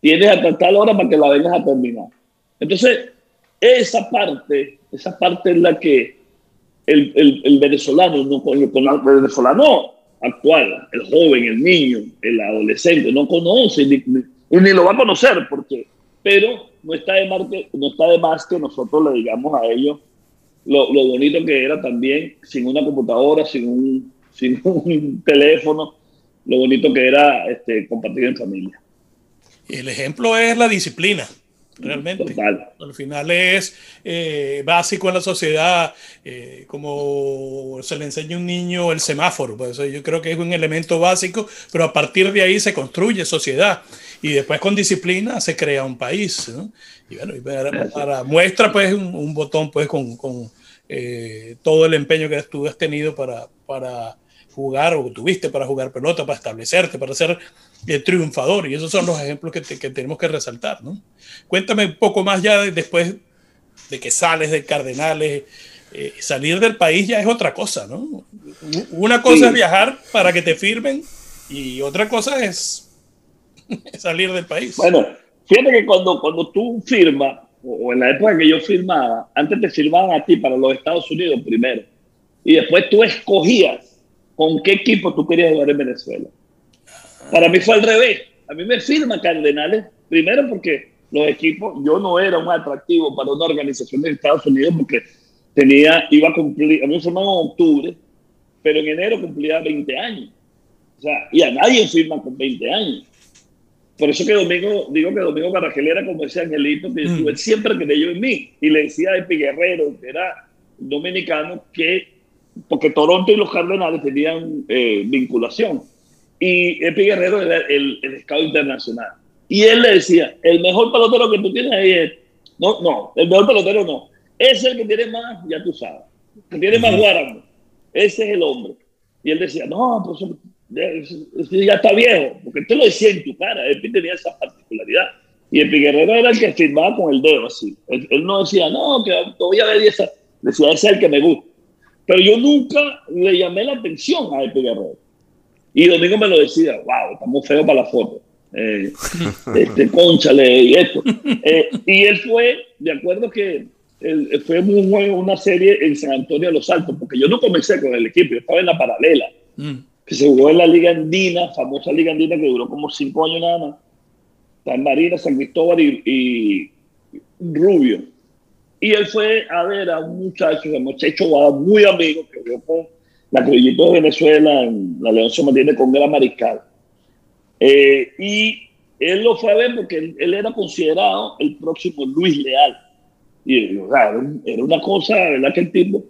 tienes hasta tal hora para que la vengas a terminar. Entonces, esa parte, esa parte es la que el, el, el venezolano, no, con el venezolano actual, el joven, el niño, el adolescente, no conoce ni, ni, ni lo va a conocer, porque, pero no está de más que, no está de más que nosotros le digamos a ellos lo, lo, bonito que era también, sin una computadora, sin un, sin un teléfono, lo bonito que era este, compartir en familia. El ejemplo es la disciplina, realmente. Total. Al final es eh, básico en la sociedad, eh, como se le enseña a un niño el semáforo, pues yo creo que es un elemento básico, pero a partir de ahí se construye sociedad y después con disciplina se crea un país. ¿no? Y bueno, y para, para, muestra pues un, un, botón pues con, con eh, todo el empeño que tú has tenido para, para jugar o tuviste para jugar pelota, para establecerte, para ser el triunfador. Y esos son los ejemplos que, te, que tenemos que resaltar. ¿no? Cuéntame un poco más ya de, después de que sales de Cardenales. Eh, salir del país ya es otra cosa, ¿no? Una cosa sí. es viajar para que te firmen y otra cosa es salir del país. Bueno, fíjate que cuando, cuando tú firmas, o en la época que yo firmaba, antes te firmaban a ti para los Estados Unidos primero, y después tú escogías con qué equipo tú querías jugar en Venezuela. Para mí fue al revés. A mí me firma Cardenales, primero porque los equipos, yo no era un atractivo para una organización de Estados Unidos porque tenía, iba a cumplir, a mí me firmaban en octubre, pero en enero cumplía 20 años. O sea, y a nadie firma con 20 años. Por eso que Domingo, digo que Domingo Carragel era como ese angelito que mm. siempre creyó en mí. Y le decía a Epi Guerrero, que era dominicano, que porque Toronto y los Cardenales tenían eh, vinculación. Y Epi Guerrero era el, el scout internacional. Y él le decía, el mejor pelotero que tú tienes ahí es, no, no, el mejor pelotero no, es el que tiene más, ya tú sabes, que tiene más guáramo, ese es el hombre. Y él decía, no, pues ya está viejo, porque te lo decía en tu cara, Epi tenía esa particularidad. Y el Guerrero era el que firmaba con el dedo así. Él, no decía, no, que todavía ver esa. Decía, ese es el que me gusta. Pero yo nunca le llamé la atención a Epi Guerrero. Y Domingo me lo decía, wow, estamos feos para la foto. Eh, este, conchale y esto. Eh, y él fue, de acuerdo que él, fue muy una serie en San Antonio de los Altos, porque yo no comencé con el equipo, yo estaba en la paralela, mm. que se jugó en la Liga Andina, famosa Liga Andina que duró como cinco años nada más. San Marina, San Cristóbal y, Rubio. Y él fue a ver a un muchacho, un muchacho muy amigo que vio con la Criollito de Venezuela, en la León se mantiene con Gran Mariscal. Eh, y él lo fue a ver porque él, era considerado el próximo Luis Leal. Y era una cosa, ¿verdad? Que el tipo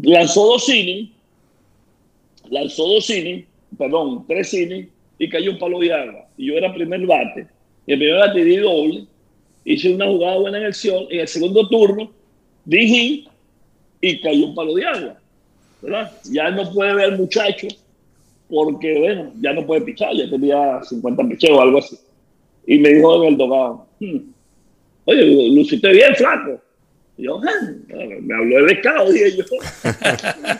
lanzó dos cines, lanzó dos cines, perdón, tres cines, y cayó un palo de agua. Y yo era primer bate. Y el primer bate di doble. Hice una jugada buena en el, en el segundo turno, dije y cayó un palo de agua. ¿verdad? Ya no puede ver muchacho porque, bueno, ya no puede pichar, ya tenía 50 picheos o algo así. Y me dijo en el dogado, hmm, oye, luciste bien flaco. Yo, ah, me habló de pescado, dije yo.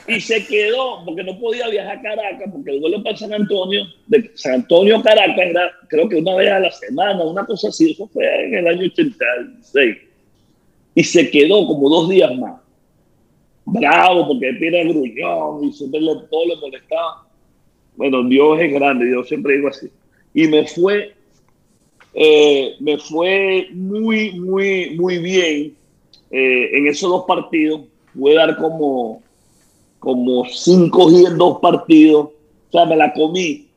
y se quedó, porque no podía viajar a Caracas, porque el vuelo para San Antonio, de San Antonio Caracas, era creo que una vez a la semana, una cosa así, eso fue en el año 86. Y se quedó como dos días más. Bravo, porque tiene gruñón y siempre todo le molestaba. Bueno, Dios es grande, yo siempre digo así. Y me fue, eh, me fue muy, muy, muy bien eh, en esos dos partidos pude dar como, como cinco y en dos partidos. O sea, me la comí.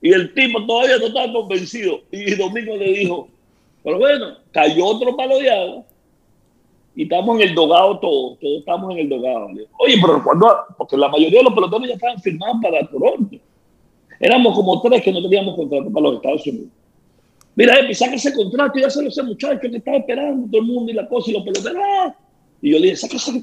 Y el tipo todavía no estaba convencido. Y Domingo le dijo, pero bueno, cayó otro palo de agua. Y estamos en el dogado todos, todos estamos en el dogado. Oye, pero cuando, porque la mayoría de los pelotones ya estaban firmados para Toronto. Éramos como tres que no teníamos contrato para los Estados Unidos. Mira, Epi, saca ese contrato y ya se lo ese muchacho que estaba esperando todo el mundo y la cosa y los peloteros. ¡ah! Y yo le dije, saca, saca.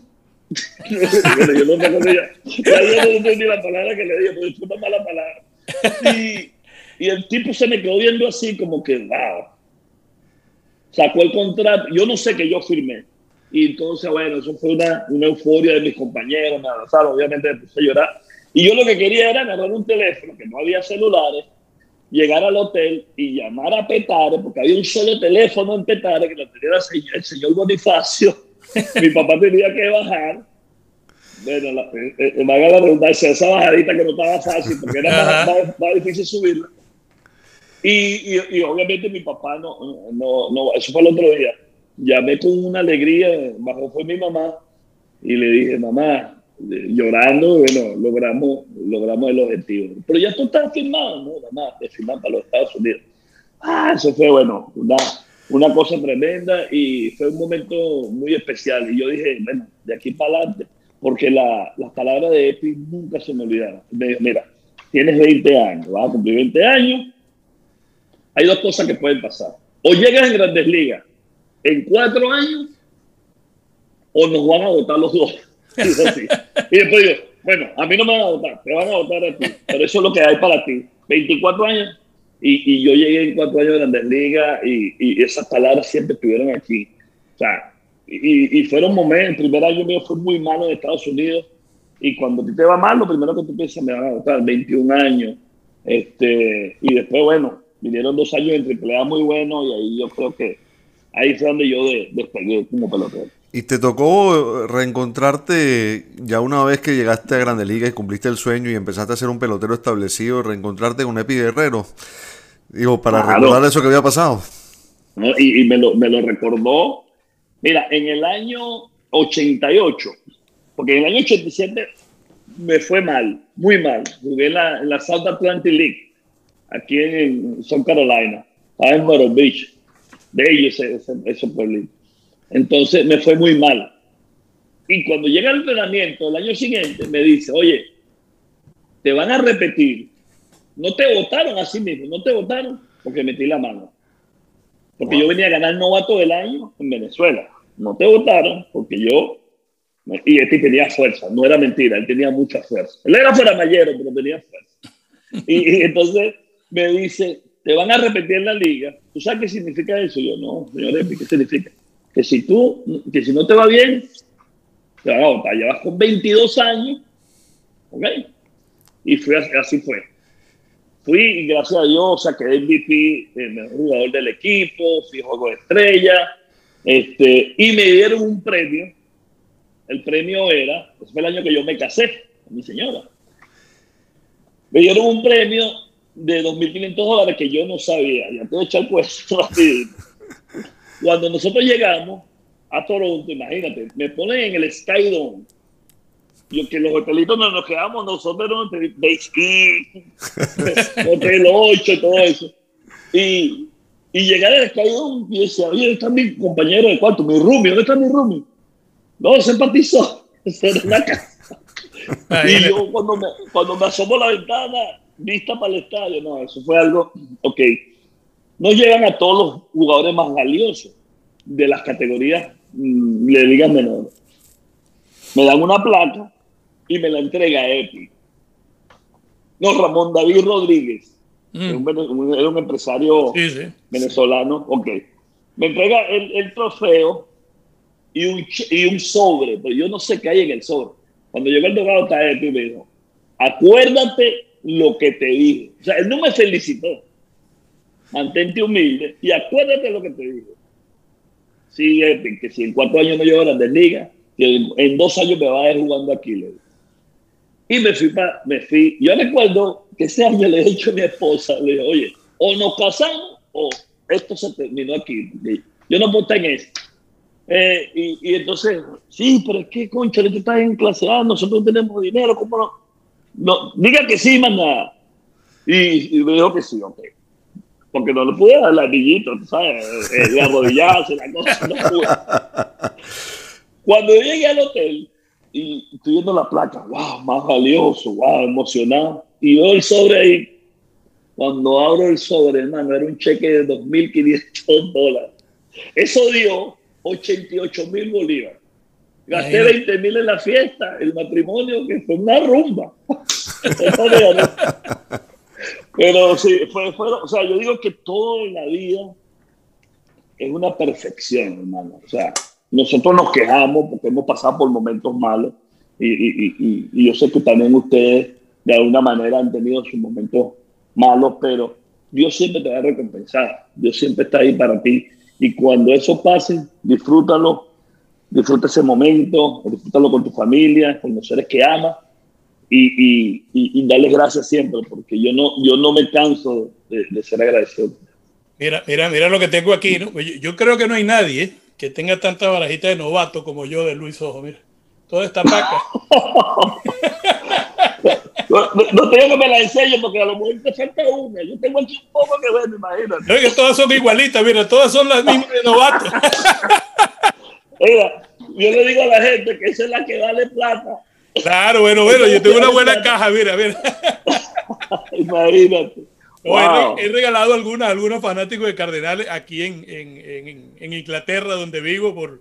yo no me no entendí la palabra que le dije, pero fue una mala palabra. Y, y el tipo se me quedó viendo así como que, wow. Sacó el contrato. Yo no sé que yo firmé. Y entonces, bueno, eso fue una, una euforia de mis compañeros, me abrazaron, obviamente me puse a llorar. Y yo lo que quería era agarrar un teléfono, que no había celulares, llegar al hotel y llamar a Petare, porque había un solo teléfono en Petare que lo tenía el señor Bonifacio. Mi papá tenía que bajar. Bueno, la, eh, eh, me haga la redundancia, esa bajadita que no estaba fácil, porque era más, difícil subirla. Y, y, obviamente mi papá no, no, no, eso fue el otro día. Llamé con una alegría, bajó fue mi mamá y le dije, mamá, llorando, bueno, logramos, logramos el objetivo. Pero ya esto está firmado, ¿no? Nada más, de firmar para los Estados Unidos. Ah, eso fue, bueno, una, una cosa tremenda y fue un momento muy especial. Y yo dije, bueno, de aquí para adelante, porque la, las palabras de Epi nunca se me olvidaron. Mira, tienes 20 años, vas a cumplir 20 años. Hay dos cosas que pueden pasar. O llegas en Grandes Ligas en cuatro años, o nos van a votar los dos. Y después digo, bueno, a mí no me van a votar, te van a votar a ti, pero eso es lo que hay para ti. 24 años y, y yo llegué en cuatro años de Grandes Ligas y, y, esas palabras siempre estuvieron aquí. O sea, y, y fueron momentos, el primer año mío fue muy malo en Estados Unidos y cuando te va mal, lo primero que tú piensas, me van a votar, 21 años. Este, y después, bueno, vinieron dos años en AAA muy buenos y ahí yo creo que ahí fue donde yo despegué como pelotero. ¿Y te tocó reencontrarte ya una vez que llegaste a Grande Liga y cumpliste el sueño y empezaste a ser un pelotero establecido, reencontrarte con Epi Guerrero? Digo, para recordar eso que había pasado. y, me, lo, me lo recordó. Mira, en el año 88, porque en el año 87 me fue mal, muy mal. Jugué en la, en la South Atlantic League, aquí en South Carolina, en Myrtle Beach. De ellos ese, ese, ese pueblito. Entonces me fue muy mal. Y cuando llega el entrenamiento el año siguiente, me dice, oye, te van a repetir. No te votaron así mismo, no te votaron porque metí la mano. Porque yo venía a ganar novato del año en Venezuela. No te votaron porque yo. Y este tenía fuerza, no era mentira, él tenía mucha fuerza. Él era fuera mayero, pero tenía fuerza. Y, y entonces me dice, te van a repetir en la liga. ¿Tú sabes qué significa eso? Yo, no, señor Epi, ¿qué significa? Que si tú, que si no te va bien, te van a votar. Ya vas con 22 años, ¿ok? Y fui, así fue. Fui y gracias a Dios saqué MVP, el mejor jugador del equipo, fui juego de estrella, este, y me dieron un premio. El premio era, ese fue el año que yo me casé con mi señora. Me dieron un premio de 2.500 dólares que yo no sabía. Ya te voy a echar puesto. Cuando nosotros llegamos a Toronto, imagínate, me ponen en el Sky Dome. Yo que los hotelitos nos, nos quedamos nosotros en el Hotel 8 y todo eso. Y, y llegar al Sky Dome y decía, oye, ¿dónde está mi compañero de cuarto? Mi roomie, ¿dónde está mi roomie? No, se empatizó. Se la casa. y yo cuando me, cuando me asomo a la ventana, vista para el estadio, no, eso fue algo, ok. No llegan a todos los jugadores más valiosos de las categorías mmm, de ligas menores. Me dan una placa y me la entrega Epi. No, Ramón David Rodríguez. Mm. Era, un, era, un, empresario sí, sí. venezolano. Ok. Me entrega el, el trofeo y un, y un, sobre, pero yo no sé qué hay en el sobre. Cuando llegó el dogado está Epi me dijo, acuérdate lo que te dije. O sea, él no me felicitó. Mantente humilde y acuérdate lo que te dije. Sí, Epic, que si en cuatro años no llevo a Grandes Ligas, en dos años me va a ir jugando aquí. Le y me fui, pa, me fui. Yo recuerdo que ese año le he dicho a mi esposa, le dije, oye, o nos casamos o esto se terminó aquí. Yo no puedo estar en eso. Eh, y, entonces, sí, pero es que, concha, tú estás en clase A, nosotros tenemos dinero, ¿cómo no? no, diga que sí, manda. Y, y me dijo que sí, ok. Porque no le pude dar el anillito, ¿sabes? El, el arrodillarse, la cosa, no pude. Cuando llegué al hotel y estoy viendo la placa, wow, más valioso, wow, emocionado. Y veo el sobre ahí. Cuando abro el sobre, hermano, era un cheque de 2.500 dólares. Eso dio 88 mil bolívares. Gasté 20 mil en la fiesta, el matrimonio, que fue una rumba. Pero sí, fue, fue, o sea, yo digo que todo en la vida es una perfección, hermano. O sea, nosotros nos quejamos porque hemos pasado por momentos malos y, y, y, y yo sé que también ustedes de alguna manera han tenido sus momentos malos, pero Dios siempre te va a recompensar. Dios siempre está ahí para ti. Y cuando eso pase, disfrútalo disfruta ese momento, disfrútalo con tu familia, con los seres que amas y, y, y, darles gracias siempre, porque yo no, yo no me canso de, de, ser agradecido. Mira, mira, mira lo que tengo aquí, ¿no? Yo, yo creo que no hay nadie que tenga tanta barajita de novato como yo de Luis Ojo, mira. Toda esta paca. no, no, no, tengo que me la enseñe porque a lo mejor te falta una. Yo tengo aquí un poco que ver, imagínate. Que todas son igualitas, mira, todas son las mismas de novato. Oiga, yo le digo a la gente que esa es la que vale plata. Claro, bueno, bueno, yo tengo una buena caja, mira, mira. Imagínate. Wow. He, he, regalado algunas algunos fanáticos de Cardenales aquí en, en, en, en Inglaterra, donde vivo, por...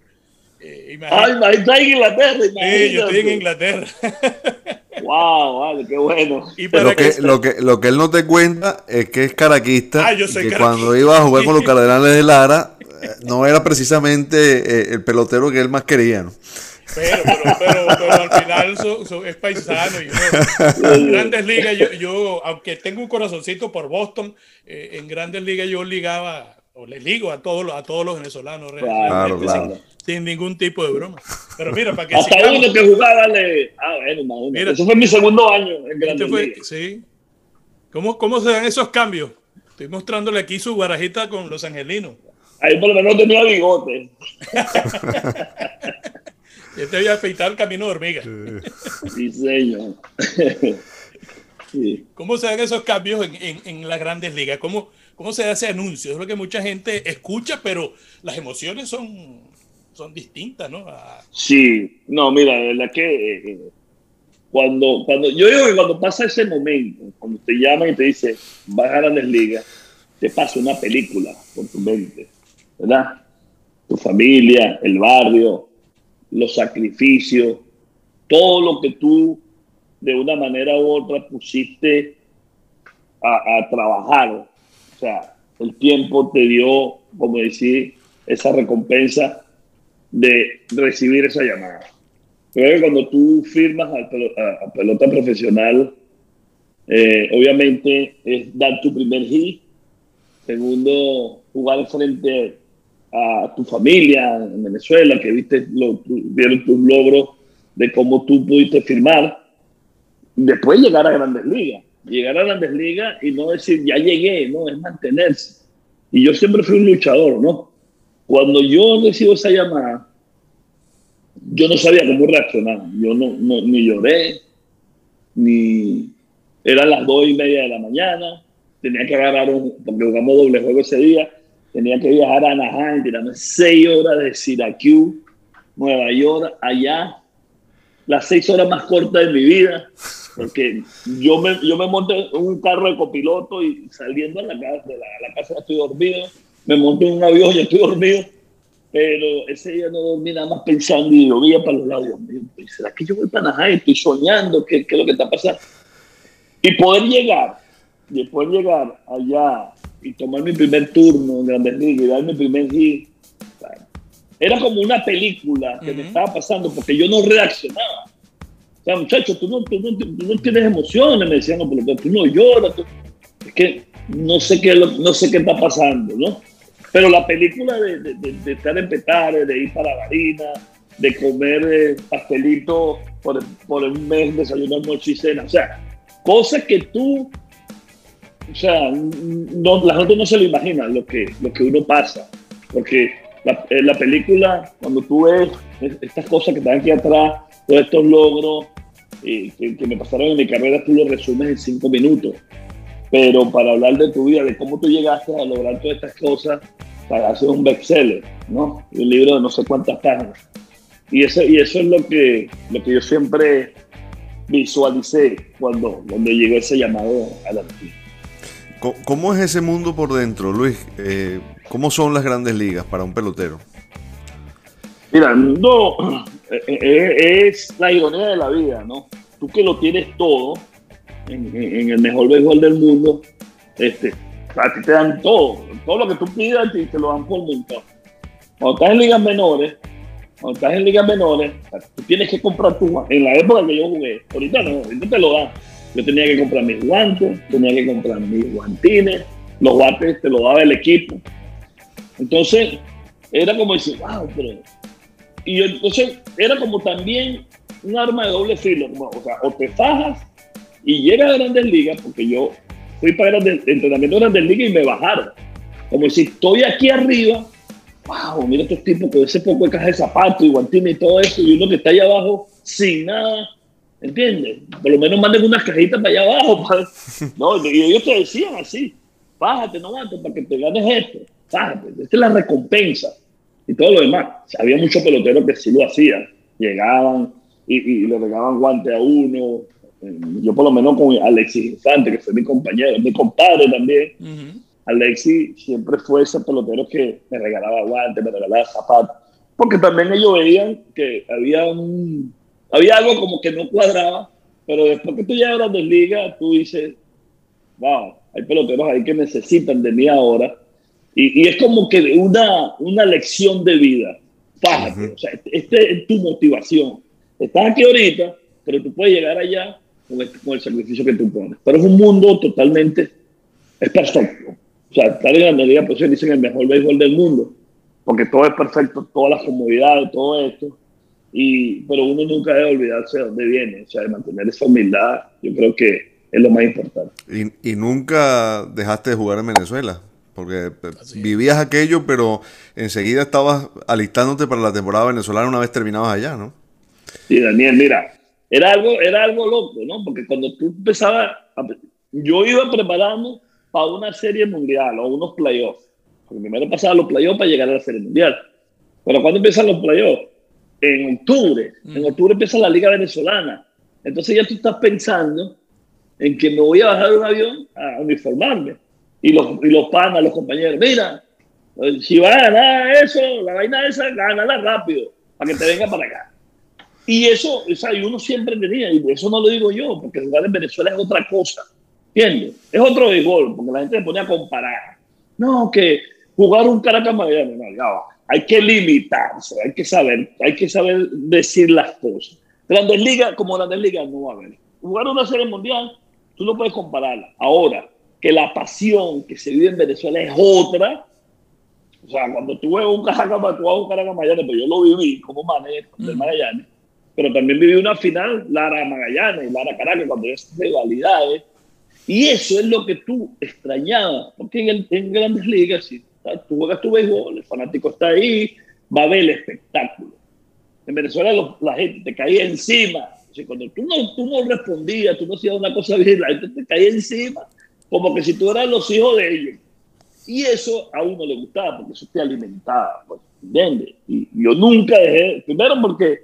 Eh, Ay, está en Inglaterra. Imagínate. Sí, yo estoy en Inglaterra. Wow, vale, qué bueno. Y Pero que, que, lo, que, lo que él no te cuenta es que es caraquista. Ah, yo sé que caraquista. cuando iba a jugar con los Cardenales de Lara, no era precisamente eh, el pelotero que él más quería, ¿no? Pero, pero, pero, pero al final so, so, es paisano. Y en grandes ligas, yo, yo, aunque tengo un corazoncito por Boston, eh, en grandes ligas yo ligaba, o le ligo a todos, a todos los venezolanos, claro, claro. Sin, sin, ningún tipo de broma. Pero mira, para que Hasta sigamos, uno que jugaba le. Ah, bueno, mira, Eso fue mi segundo año en grandes este fue, ligas. Sí. ¿Cómo, ¿Cómo se dan esos cambios? Estoy mostrándole aquí su barajita con los angelinos. Ahí por lo menos tenía bigote. Yo te voy a afeitar el camino de hormiga. Sí, señor. Sí. ¿Cómo se dan esos cambios en, en, en, las grandes ligas? ¿Cómo, ¿Cómo se hace anuncio? Es lo que mucha gente escucha, pero las emociones son, son distintas, ¿no? Sí, no, mira, la verdad que eh, cuando, cuando, yo digo que cuando pasa ese momento, cuando te llaman y te dicen, vas a Grandes Ligas, te pasa una película por tu mente, ¿verdad? Tu familia, el barrio, los sacrificios, todo lo que tú de una manera u otra pusiste a, a trabajar. O sea, el tiempo te dio, como decir, esa recompensa de recibir esa llamada. Creo que cuando tú firmas a, pelota profesional, eh, obviamente es dar tu primer hit. Segundo, jugar frente a tu familia en Venezuela, que viste lo, vieron tus logros de cómo tú pudiste firmar. Después llegar a Grandes Ligas. Llegar a Grandes Ligas y no decir, ya llegué, no, es mantenerse. Y yo siempre fui un luchador, ¿no? Cuando yo recibo esa llamada, yo no sabía cómo reaccionar. Yo no, ni lloré, ni eran las dos y media de la mañana. Tenía que agarrar un, porque jugamos doble juego ese día. Tenía que viajar a Anaheim, tirarme seis horas de Syracuse, Nueva York, allá. Las seis horas más cortas de mi vida, porque yo me, yo me monté en un carro de copiloto y saliendo a la de la, la casa estoy dormido me monté en un avión, y estoy dormido, pero ese día no dormí nada más pensando y lo veía para los lados. ¿será que yo voy para Anaheim? Estoy soñando, ¿qué, ¿qué, es lo que está pasando? Y poder llegar, y poder llegar allá y tomar mi primer turno en Grandes Ligas y dar mi primer hit, era como una película que me estaba pasando porque yo no reaccionaba. O sea, muchachos, tú no, tú no, tú no tienes emociones, me decían, no, pero tú no lloras. Es que no sé, qué, no sé qué está pasando, ¿no? Pero la película de, de, estar en Petare, de ir para la harina, de comer eh, pastelito por, por un mes, desayuno, almuerzo y cena, o sea, cosas que tú, o sea, no, la gente no se lo imagina lo que, lo que uno pasa, porque la, eh, la película, cuando tú ves estas cosas que están aquí atrás, todos estos logros eh, que, que, me pasaron en mi carrera, tú lo resumes en cinco minutos pero para hablar de tu vida, de cómo tú llegaste a lograr todas estas cosas, para hacer un bestseller, ¿no? Un libro de no sé cuántas páginas. Y eso, y eso es lo que, lo que yo siempre visualicé cuando, cuando llegó ese llamado a la ¿Cómo es ese mundo por dentro, Luis? Eh, ¿Cómo son las grandes ligas para un pelotero? Mira, el mundo eh, eh, es la ironía de la vida, ¿no? Tú que lo tienes todo, en, el mejor béisbol del mundo, este, a ti te dan todo, todo lo que tú pidas y te lo dan por montón. Cuando estás en ligas menores, cuando estás en ligas menores, tú tienes que comprar tu En la época que yo jugué, ahorita no, ahorita te lo dan. Yo tenía que comprar mis guantes, tenía que comprar mis guantines, los guantes te lo daba el equipo. Entonces, era como decir, wow, pero. Y entonces, era como también un arma de doble filo, o sea, o te fajas y llega a Grandes Ligas, porque yo fui para el entrenamiento de Grandes Ligas y me bajaron. Como si estoy aquí arriba, wow, mira estos tipos con ese poco de caja de zapatos y guantines y todo eso, y uno que está allá abajo sin nada, ¿entiendes? Por lo menos manden unas cajitas para allá abajo. No, y ellos te decían así, bájate, no bájate, para que te ganes esto, bájate, esta es la recompensa y todo lo demás. había muchos peloteros que sí lo hacían, llegaban y, y le regaban guante a uno, eh, yo por lo menos con Alexis Infante, que fue mi compañero, mi compadre también, Alexis siempre fue ese pelotero que me regalaba guantes, me regalaba zapatos, porque también ellos veían que había un, había algo como que no cuadraba, pero después que tú llegas a Grandes Ligas, tú dices, wow, hay peloteros ahí que necesitan de mí ahora, y, y es como que una, una lección de vida, fájate, o sea, esta es tu motivación, estás aquí ahorita, pero tú puedes llegar allá con el, sacrificio que tú pones. Pero es un mundo totalmente, es perfecto. O sea, estar en la medida, pues se dicen el mejor béisbol del mundo, porque todo es perfecto, todas las comodidades, todo esto. Y, pero uno nunca debe olvidarse de dónde viene, o sea, de mantener esa humildad, yo creo que es lo más importante. Y, y nunca dejaste de jugar en Venezuela, porque vivías aquello, pero enseguida estabas alistándote para la temporada venezolana una vez terminabas allá, ¿no? Sí, Daniel, mira, era algo, era algo loco, ¿no? Porque cuando tú empezabas, yo iba preparando para una serie mundial o unos playoffs. Porque primero pasaba los playoffs para llegar a la serie mundial. Pero ¿cuándo empiezan los playoffs? En octubre. En octubre empieza la Liga Venezolana. Entonces ya tú estás pensando en que me voy a bajar de un avión a uniformarme. Y los, y los panas, los compañeros, mira, si va a ganar eso, la vaina esa, gánala rápido, para que te venga para acá. Y eso, o sea, y uno siempre tenía, y eso no lo digo yo, porque jugar en Venezuela es otra cosa, ¿entiendes? Es otro béisbol, porque la gente se pone a comparar. No, que jugar un Caracas Magallanes, no, ya va. Hay que limitarse, hay que saber, hay que saber decir las cosas. Grandes ligas, como Grandes ligas, no va a haber. Jugar una serie mundial, tú no puedes compararla. Ahora, que la pasión que se vive en Venezuela es otra, o sea, cuando tú ves un Caracas, tú vas a un Caracas Magallanes, pues yo lo viví como manejo del Magallanes, pero también viví una final Lara Magallanes, Lara Caracas, cuando hay esas rivalidades. Y eso es lo que tú extrañabas, porque en, en grandes ligas, si tú juegas tu béisbol, el fanático está ahí, va a ver el espectáculo. En Venezuela la gente te caía encima. O cuando tú no, tú no respondías, tú no hacías una cosa bien, la gente te caía encima, como que si tú eras los hijos de ellos. Y eso a uno le gustaba, porque eso te alimentaba, pues, ¿entiendes? Y yo nunca dejé, primero porque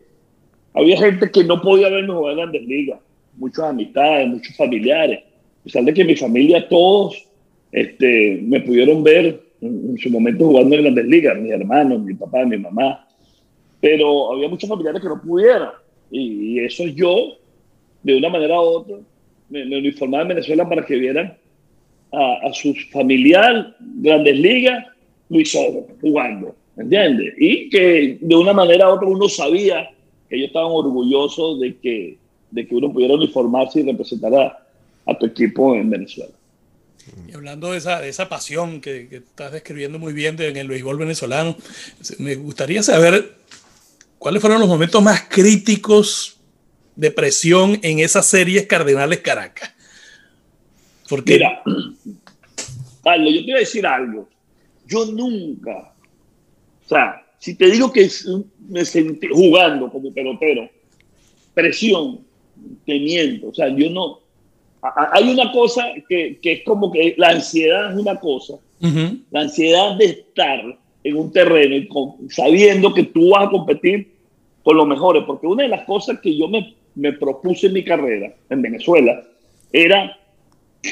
había gente que no podía verme jugar en grandes ligas, muchas amistades, muchos familiares. A pesar de que mi familia, todos este, me pudieron ver en, su momento jugando en grandes ligas, mis hermanos, mi papá, mi mamá. Pero había muchos familiares que no pudieran. Y, eso yo, de una manera u otra, me, me uniformaba en Venezuela para que vieran a, su familiar, grandes ligas, Luis Oro, jugando. ¿Entiendes? Y que de una manera u otra uno sabía que ellos estaban orgullosos de que, de que uno pudiera uniformarse y representar a, a tu equipo en Venezuela. Y hablando de esa, de esa pasión que, que, estás describiendo muy bien en el béisbol venezolano, me gustaría saber cuáles fueron los momentos más críticos de presión en esas series Cardenales Caracas. Porque... Mira, Carlos, yo te voy a decir algo. Yo nunca, o sea, si te digo que me sentí jugando como pelotero, presión, teniendo, o sea, yo no. Hay una cosa que, que, es como que la ansiedad es una cosa, la ansiedad de estar en un terreno y sabiendo que tú vas a competir con los mejores, porque una de las cosas que yo me, me propuse en mi carrera en Venezuela era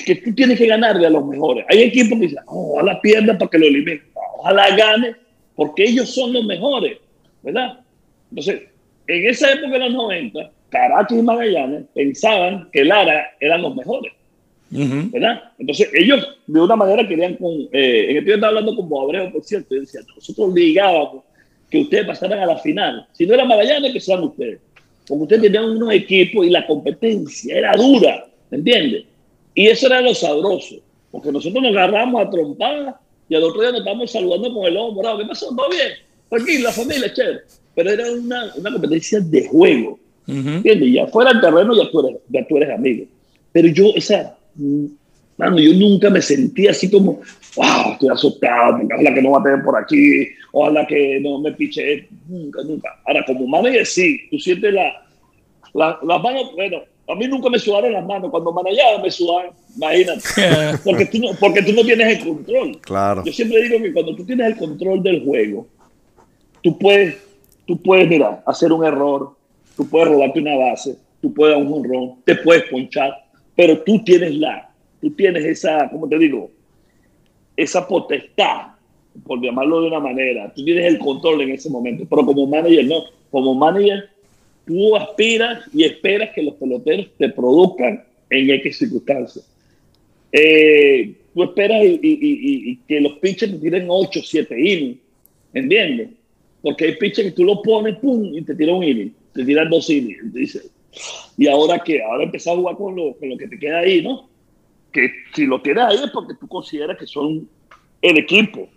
que tú tienes que ganarle a los mejores. Hay equipos que dicen, oh, ojalá pierda para que lo eliminen, ojalá gane porque ellos son los mejores, ¿verdad? Entonces, en esa época de los 90, Caracas y Magallanes pensaban que Lara eran los mejores, ¿verdad? Entonces, ellos de una manera querían, con, eh, en el estaba hablando con Boabreo, por cierto, y decía, nosotros obligábamos que ustedes pasaran a la final. Si no era Magallanes, que sean ustedes. Porque ustedes tenían unos equipos y la competencia era dura, ¿me entiendes? Y eso era lo sabroso, porque nosotros nos agarramos a trompadas y al otro día nos estamos saludando con el ojo morado. ¿Qué pasó? ¿Todo bien? Tranquilo, la familia, chévere. Pero era una, una competencia de juego. ¿Entiendes? Ya fuera el terreno, ya tú, eres, ya tú eres amigo. Pero yo, esa, mano, yo nunca me sentí así como, wow, estoy asustado, ojalá que no va a por aquí, ojalá que no me piche. Nunca, nunca. Ahora, como manager, sí, tú sientes la, la, las manos, bueno, a mí nunca me sudaron las manos. Cuando manejaba me sudaban, imagínate. Porque tú, no, porque tú no tienes el control. Claro. Yo siempre digo que cuando tú tienes el control del juego, tú puedes, tú puedes, mira, hacer un error, tú puedes robarte una base, tú puedes dar un honrón, te puedes ponchar, pero tú tienes la, tú tienes esa, ¿cómo te digo? Esa potestad, por llamarlo de una manera. Tú tienes el control en ese momento, pero como manager no. Como manager tú aspiras y esperas que los peloteros te produzcan en X circunstancias. Eh, tú esperas y, que los pitchers te tiren 8, 7 innings, ¿entiendes? Porque hay pitchers que tú lo pones, pum, y te tiran un inning, te tiran dos innings. Dice, ¿y ahora qué? Ahora empezar a jugar con lo, con lo que te queda ahí, ¿no? Que si lo tienes ahí es porque tú consideras que son el equipo.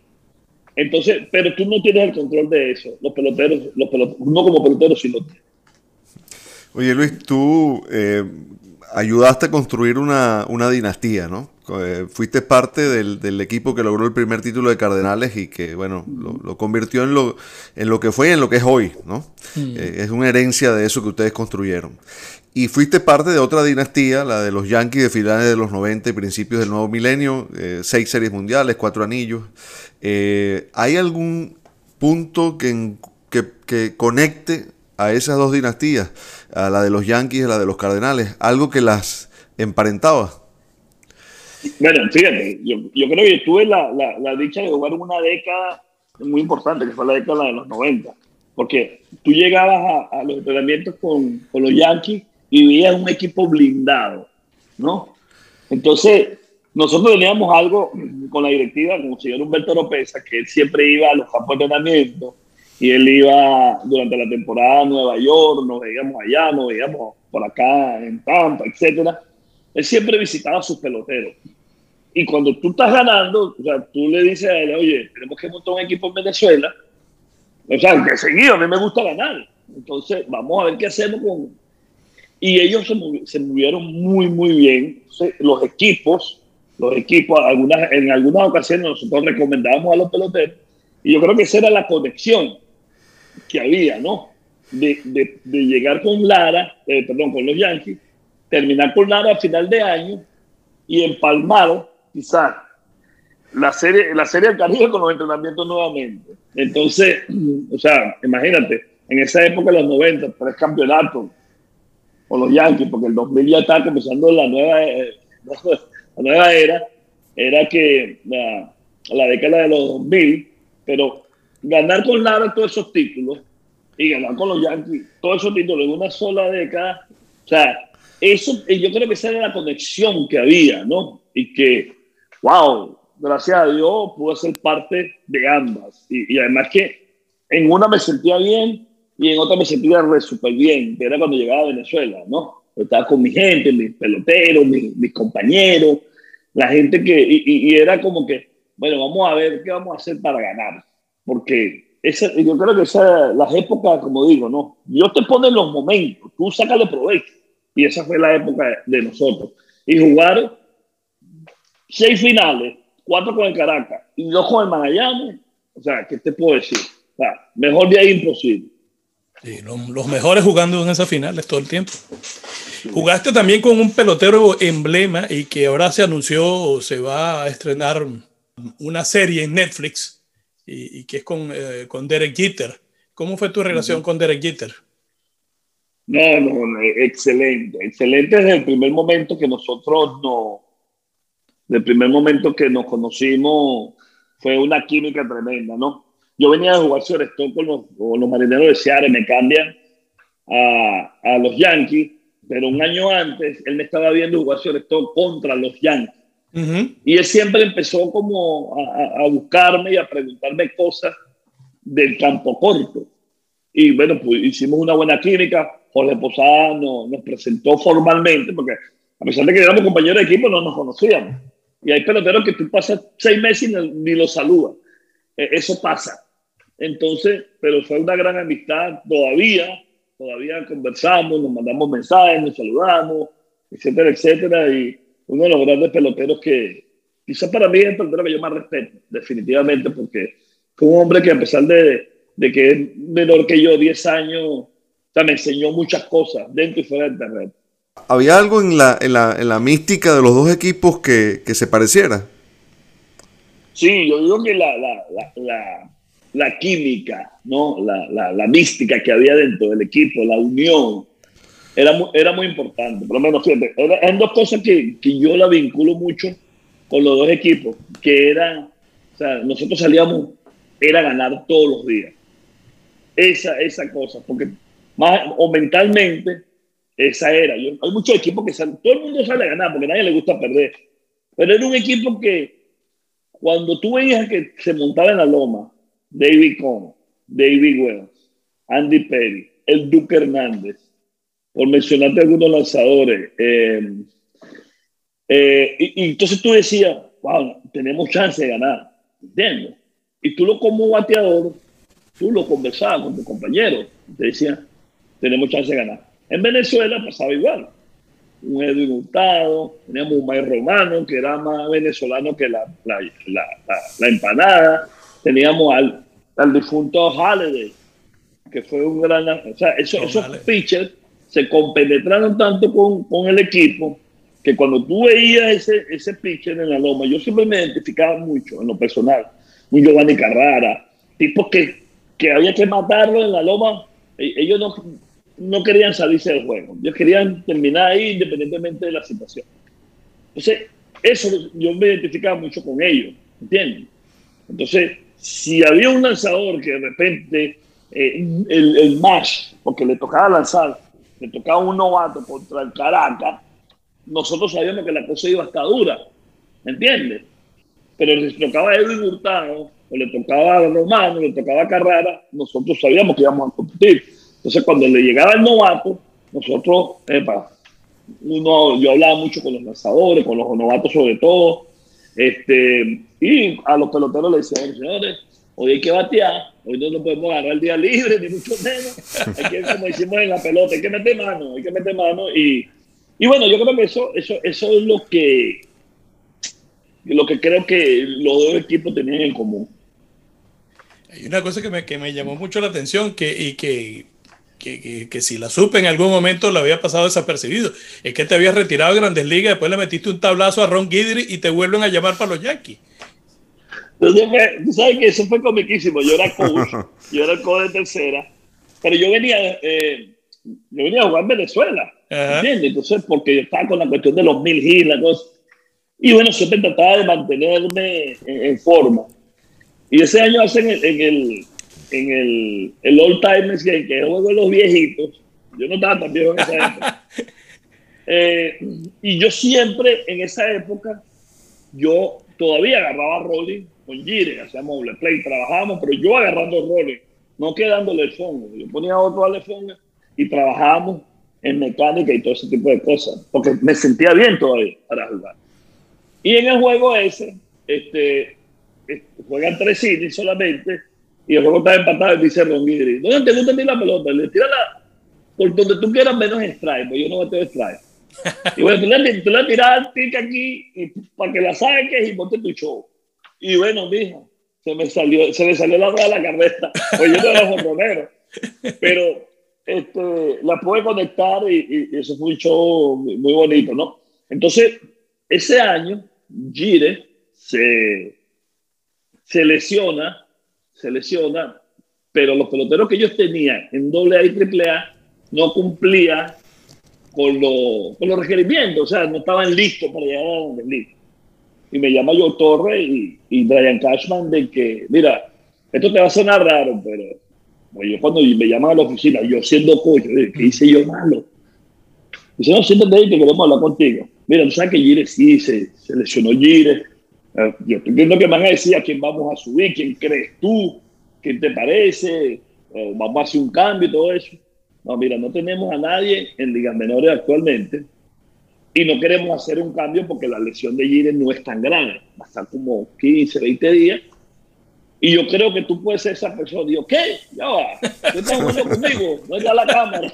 Entonces, pero tú no tienes el control de eso. Los peloteros, los peloteros no como peloteros, sino Oye Luis, tú eh, ayudaste a construir una, dinastía, ¿no? Eh, fuiste parte del, equipo que logró el primer título de Cardenales y que, bueno, lo, convirtió en lo, en lo que fue y en lo que es hoy, ¿no? Eh, es una herencia de eso que ustedes construyeron. Y fuiste parte de otra dinastía, la de los Yankees de finales de los 90 y principios del nuevo milenio, seis series mundiales, cuatro anillos. ¿Hay algún punto que, que, que conecte a esas dos dinastías, a la de los Yankees y a la de los Cardenales, algo que las emparentaba. Bueno, fíjate, yo, creo que tuve la, la, la, dicha de jugar una década muy importante, que fue la década de los 90, porque tú llegabas a, los entrenamientos con, con, los Yankees y veías un equipo blindado, ¿no? Entonces, nosotros teníamos algo con la directiva, con el señor Humberto Lopeza, que él siempre iba a los campos de entrenamiento y él iba durante la temporada a Nueva York, nos veíamos allá, nos veíamos por acá en Tampa, etcétera. Él siempre visitaba sus peloteros. Y cuando tú estás ganando, o sea, tú le dices a él, oye, tenemos que montar un equipo en Venezuela. O sea, que seguido, a mí me gusta ganar. Entonces, vamos a ver qué hacemos con... Y ellos se, se movieron muy, muy bien. Los equipos, los equipos, algunas, en algunas ocasiones nosotros recomendábamos a los peloteros. Y yo creo que esa era la conexión que había, ¿no? De, de, de llegar con Lara, eh, perdón, con los Yankees, terminar con Lara a final de año y empalmado, quizás, la serie, la serie del Caribe con los entrenamientos nuevamente. Entonces, o sea, imagínate, en esa época de los 90, tres campeonatos con los Yankees, porque el 2000 ya está comenzando la nueva, eh, la nueva era, era que la, la década de los 2000, pero ganar con Lara todos esos títulos y ganar con los Yankees todos esos títulos en una sola década, o sea, eso, yo creo que esa era la conexión que había, ¿no? Y que, wow, gracias a Dios pude ser parte de ambas. Y, y además que en una me sentía bien y en otra me sentía súper bien, que era cuando llegaba a Venezuela, ¿no? Estaba con mi gente, mis peloteros, mis, compañeros, la gente que, y, era como que, bueno, vamos a ver qué vamos a hacer para ganar porque esa, yo creo que esa, las épocas, como digo, ¿no? Dios te pone los momentos, tú sácale provecho. Y esa fue la época de nosotros. Y jugar seis finales, cuatro con el Caracas y dos con el Magallanes, o sea, ¿qué te puedo decir? O sea, mejor de ahí imposible. Sí, los, los mejores jugando en esas finales todo el tiempo. Jugaste también con un pelotero emblema y que ahora se anunció, se va a estrenar una serie en Netflix y, y que es con, eh, con, Derek Jeter. ¿Cómo fue tu relación uh -huh. con Derek Jeter? No, no, excelente, excelente desde el primer momento que nosotros no, del primer momento que nos conocimos, fue una química tremenda, ¿no? Yo venía de jugar sobre con los, con los marineros de Seattle, me cambian a, a, los Yankees, pero un año antes él me estaba viendo jugar sobre contra los Yankees. Uh -huh. Y él siempre empezó como a, a, buscarme y a preguntarme cosas del campo corto. Y bueno, pues hicimos una buena química. Jorge Posada nos, nos presentó formalmente, porque a pesar de que éramos compañeros de equipo, no nos conocíamos. Y hay peloteros que tú pasas seis meses y ni los saludas. Eh, eso pasa. Entonces, pero fue una gran amistad todavía. Todavía conversamos, nos mandamos mensajes, nos saludamos, etcétera, etcétera. Y uno de los grandes peloteros que, quizás para mí es el pelotero que yo más respeto, definitivamente, porque fue un hombre que a pesar de, de que es menor que yo, 10 años, me enseñó muchas cosas dentro y fuera del terreno. ¿Había algo en la, en la, en la mística de los dos equipos que, que se pareciera? Sí, yo digo que la, la, la, química, ¿no? La, la, mística que había dentro del equipo, la unión, era muy, era muy importante. Por lo menos, fíjate, eran dos cosas que, que yo la vinculo mucho con los dos equipos, que era, o sea, nosotros salíamos, era ganar todos los días. Esa, esa cosa, porque más o mentalmente, esa era. Yo, hay muchos equipos que salen, todo el mundo sale a ganar porque a nadie le gusta perder. Pero era un equipo que cuando tú veías que se montaba en la loma, David Cohn, David Wells, Andy Perry, el Duque Hernández, por mencionarte algunos lanzadores, eh, eh, y, y, entonces tú decías, wow, tenemos chance de ganar, ¿entiendes? Y tú lo como bateador, tú lo conversabas con tus compañeros, te decían, tenemos chance de ganar. En Venezuela pasaba igual. Un Edwin Hurtado, teníamos un May Romano, que era más venezolano que la, la, la, la empanada. Teníamos al, al difunto Halliday, que fue un gran. O sea, eso, esos pitchers se compenetraron tanto con, con, el equipo que cuando tú veías ese, ese pitcher en la loma, yo siempre me identificaba mucho en lo personal. Un Giovanni Carrara, tipos que que había que matarlo en la loma. E- Ellos no, no querían salirse del juego. Ellos querían terminar ahí independientemente de la situación. Entonces, eso yo me identificaba mucho con ellos, ¿entiendes? Entonces, si había un lanzador que de repente eh, el, el match, porque le tocaba lanzar, le tocaba un novato contra el Caracas, nosotros sabíamos que la cosa iba a estar dura, ¿me entiendes? Pero le tocaba a Edwin Hurtado, o le tocaba a Romano, le tocaba a Carrara, nosotros sabíamos que íbamos a competir. Entonces, cuando le llegaba el novato, nosotros, epa, uno, yo hablaba mucho con los lanzadores, con los novatos sobre todo, este, y a los peloteros les decía, señores, hoy hay que batear, hoy no nos podemos agarrar el día libre, ni mucho menos, hay que, como decimos en la pelota, hay que meter mano, hay que meter mano, y, y bueno, yo creo que eso, eso, eso es lo que, lo que creo que los dos equipos tenían en común. Hay una cosa que me, que me llamó mucho la atención que, y que, que, que, que si la supe en algún momento la había pasado desapercibido. Es que te habías retirado de Grandes Ligas, después le metiste un tablazo a Ron Guidry y te vuelven a llamar para los Yankees. Entonces, tú sabes que eso fue comiquísimo. Yo era coach, yo era el coach de tercera, pero yo venía, eh, yo venía a jugar en Venezuela, Ajá. ¿entiendes? Entonces, porque yo estaba con la cuestión de los mil cosa. Y bueno, siempre trataba de mantenerme en, en forma. Y ese año hacen en, en el, en el, el All Timers Game, que es el juego de los viejitos. Yo no estaba tan viejo en esa época. Eh, y yo siempre, en esa época, yo todavía agarraba rolling con Gire, hacíamos doble play, trabajábamos, pero yo agarrando rolling, no quedándole el fondo. Yo ponía otro al fondo y trabajábamos en mecánica y todo ese tipo de cosas, porque me sentía bien todavía para jugar. Y en el juego ese, este, juegan tres innings solamente y el juego está empatado dice Ron Guidry, no te gusta a ti la pelota, le tira la, por donde tú quieras menos strike, pues yo no bateo strike. Y bueno, tú le, tú le tiras al tic aquí y, para que la saques y monte tu show. Y bueno, mija, se me salió, se me salió la rueda de la carreta. Pues yo no era jorronero. Pero este, la pude conectar y, y eso fue un show muy, muy bonito, ¿no? Entonces, ese año, Gire se, se lesiona, se pero los peloteros que ellos tenían en doble A y triple A no cumplían con, lo- con los requerimientos, o sea, no estaban listos para llegar a donde listo. Y me llama yo Torre y, y Brian Cashman de que, mira, esto te va a sonar raro, pero pues yo cuando me llaman a la oficina, yo siendo digo, ¿qué hice yo malo? Dice, no, siéntate ahí que queremos hablar contigo. Mira, tú sabes que Gire sí, se, se Gire. Yo estoy viendo que me van a decir a quién vamos a subir, quién crees tú, quién te parece, Eh, vamos a hacer un cambio y todo eso. No, mira, no tenemos a nadie en ligas menores actualmente y no queremos hacer un cambio porque la lesión de Gire no es tan grande, va a estar como 15, 20 días. Y yo creo que tú puedes ser esa persona. Digo, ¿qué? Ya va, tú estás jugando conmigo, no está la cámara.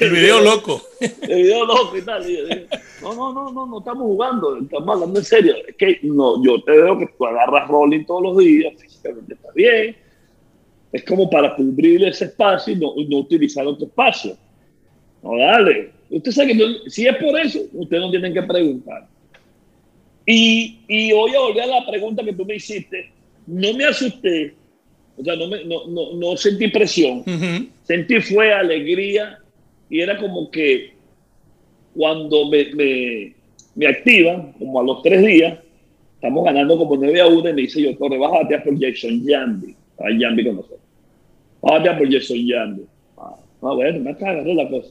El video loco. El video loco y tal. No, no, no, no, no estamos jugando, estamos hablando en serio. Es que no, yo te veo que tú agarras rolling todos los días, físicamente está bien. Es como para cubrir ese espacio y no, utilizar otro espacio. No, dale. Usted sabe que no- si es por eso, ustedes no tienen que preguntar. Y, y voy a volver a la pregunta que tú me hiciste. No me asusté, o sea, no, me, no, no, no sentí presión Ujú. sentí fue alegría y era como que cuando me, me, me activan, como a los tres días, estamos ganando como 9 a 1 y me dice yo, Torre, vas a batear por Jason Yambi. Hay Yambi con nosotros. Vas a batear por Jason Yambi. Ah, ah, bueno, me acá agarré la cosa.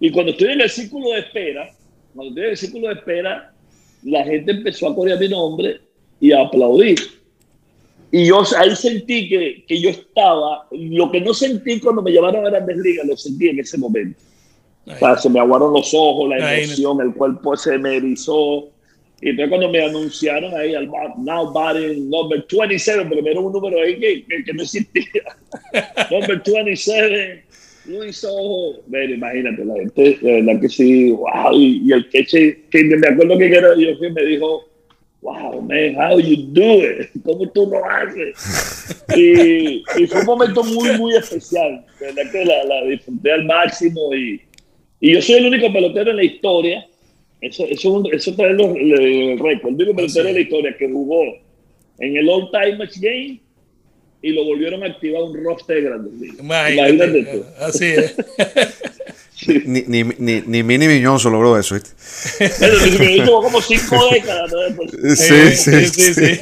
Y cuando estoy en el círculo de espera, cuando estoy en el círculo de espera, la gente empezó a corear mi nombre y a aplaudir. Y yo ahí sentí que, que yo estaba, lo que no sentí cuando me llamaron a Grandes Ligas, lo sentí en ese momento. O sea, se me aguaron los ojos, la emoción, el cuerpo se me erizó. Y entonces cuando me anunciaron ahí al now batting number 27, pero era un número ahí que, que, que no existía. number 27, Luis Ojo. Bueno, imagínate, la gente, de verdad que sí, wow. Y, y el queche, que me acuerdo que era yo que me dijo, wow, man, how you do it? ¿Cómo tú lo haces? Y, y fue un momento muy, muy especial. De verdad que la, la disfruté al máximo y, y yo soy el único pelotero en la historia, eso, eso, eso trae los- el récord, el único pelotero en la historia que jugó en el All Timers Game y lo volvieron a activar un roster de grandes ligas. Imagínate, Imagínate tú. Así es. Ni, ni, ni, ni Mini Miñoso logró eso, ¿viste? Pero Miguel tuvo como cinco décadas. ¿no? Sí, Eh, sí, sí, sí. sí.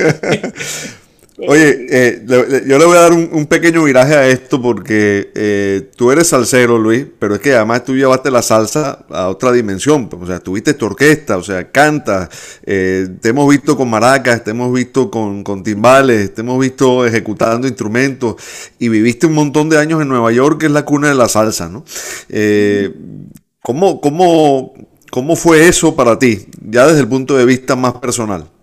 Oye, eh, yo le voy a dar un, pequeño viraje a esto porque eh, tú eres salsero, Luis, pero es que además tú llevaste la salsa a otra dimensión. pues, O sea, tuviste tu orquesta, o sea, cantas, eh, te hemos visto con maracas, te hemos visto con, con timbales, te hemos visto ejecutando instrumentos y viviste un montón de años en Nueva York, que es la cuna de la salsa, ¿no? ¿cómo, cómo, ¿Cómo fue eso para ti, ya desde el punto de vista más personal?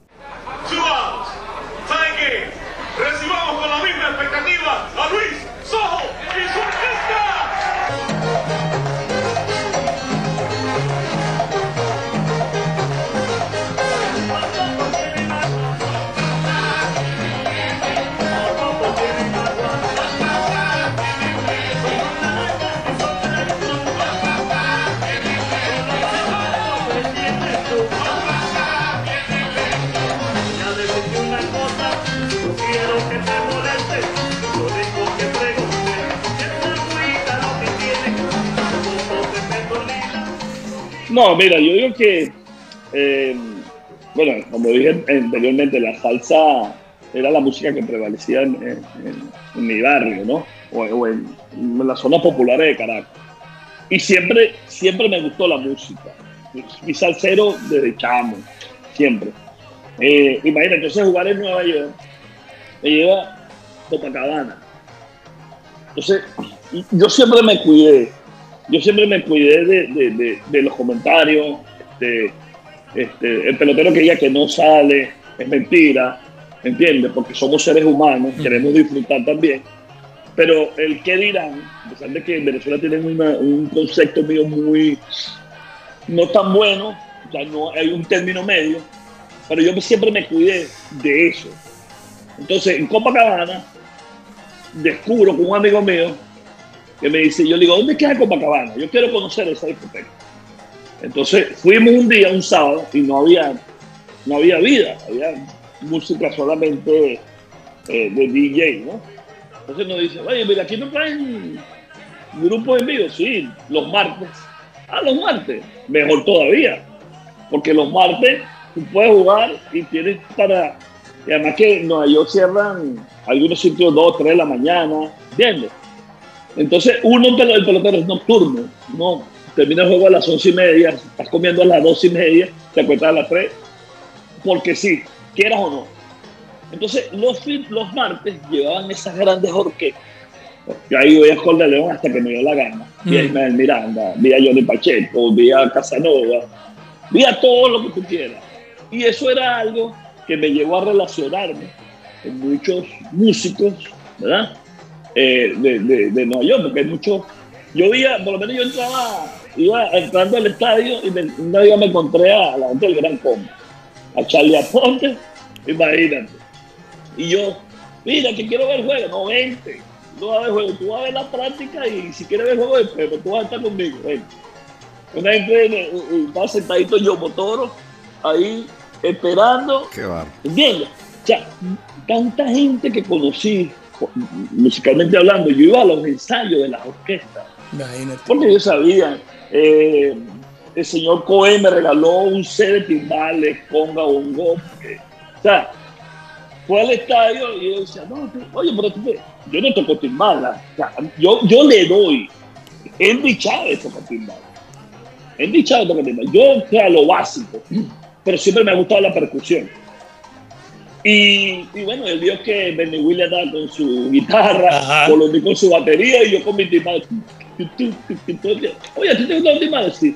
No, mira, yo digo que, eh, bueno, como dije anteriormente, la salsa era la música que prevalecía en, mi barrio, ¿no? O, en, las zonas populares de Caracas. Y siempre, siempre me gustó la música. Fui salsero desde chamo, siempre. Eh, imagínate, entonces jugar en Nueva York me lleva Copacabana. Entonces, yo siempre me cuidé yo siempre me cuidé de, de- de- de los comentarios. Este, este, el pelotero que diga que no sale es mentira, ¿entiendes? Porque somos seres humanos, queremos disfrutar también. Pero el qué dirán, a pesar de que en Venezuela tienen una- un concepto mío muy no tan bueno, ya no hay un término medio, pero yo siempre me cuidé de eso. Entonces, en Copacabana, descubro con un amigo mío que me dice, yo le digo, ¿dónde queda Copacabana? Yo quiero conocer esa discoteca. Entonces fuimos un día, un sábado, y no había, no había vida, había música solamente eh, de DJ, ¿no? Entonces nos dice, oye, mira, aquí no traen grupo en vivo, sí, los martes. Ah, los martes, mejor todavía, porque los martes tú puedes jugar y tienes para... Y además que en Nueva York cierran algunos sitios 2, 3 de la mañana, ¿entiendes? Entonces, uno, el pelotero es nocturno, no, termina el juego a las once y media, estás comiendo a las dos y media, te acuestas a las tres, porque sí, quieras o no. Entonces, los, los martes llevaban esas grandes orquestas. Yo ahí voy a Escol de León hasta que me dio la gana. Vi a Mm. Ismael Miranda, vi a Johnny Pacheco, vi a Casanova, vi a todo lo que tú quieras. Y eso era algo que me llevó a relacionarme con muchos músicos, ¿verdad? Eh, de, de, de Nueva York, porque hay muchos. Yo veía, por lo menos yo entraba, iba entrando al estadio y me, un día me encontré a la gente del Gran Combo, a Charlie Aponte, imagínate. Y yo, mira, que quiero ver el juego, no vente, tú vas a ver el juego, tú vas a ver la práctica y si quieres ver el juego, pero tú vas a estar conmigo, ven. Una gente, eh, eh, estaba sentadito yo, Motoro, ahí esperando Qué. O sea, tanta gente que conocí, musicalmente hablando, yo iba a los ensayos de las orquestas, Imagínate. porque yo sabía, eh, el señor Cohen me regaló un set de timbales, conga, bongo, porque, o sea, fue al estadio y yo decía, no, tú- oye, pero tú, yo no toco timbales, o sea, yo, yo le doy, Henry Chávez toca timbales, Henry Chávez toca timbales, yo, o sea, lo básico, pero siempre me ha gustado la percusión. Y, y bueno, él vio que Benny Williams andaba con su guitarra. Colombia con su batería y yo con mi timbal. Oye, ¿a ti te gustan los timbales? Sí.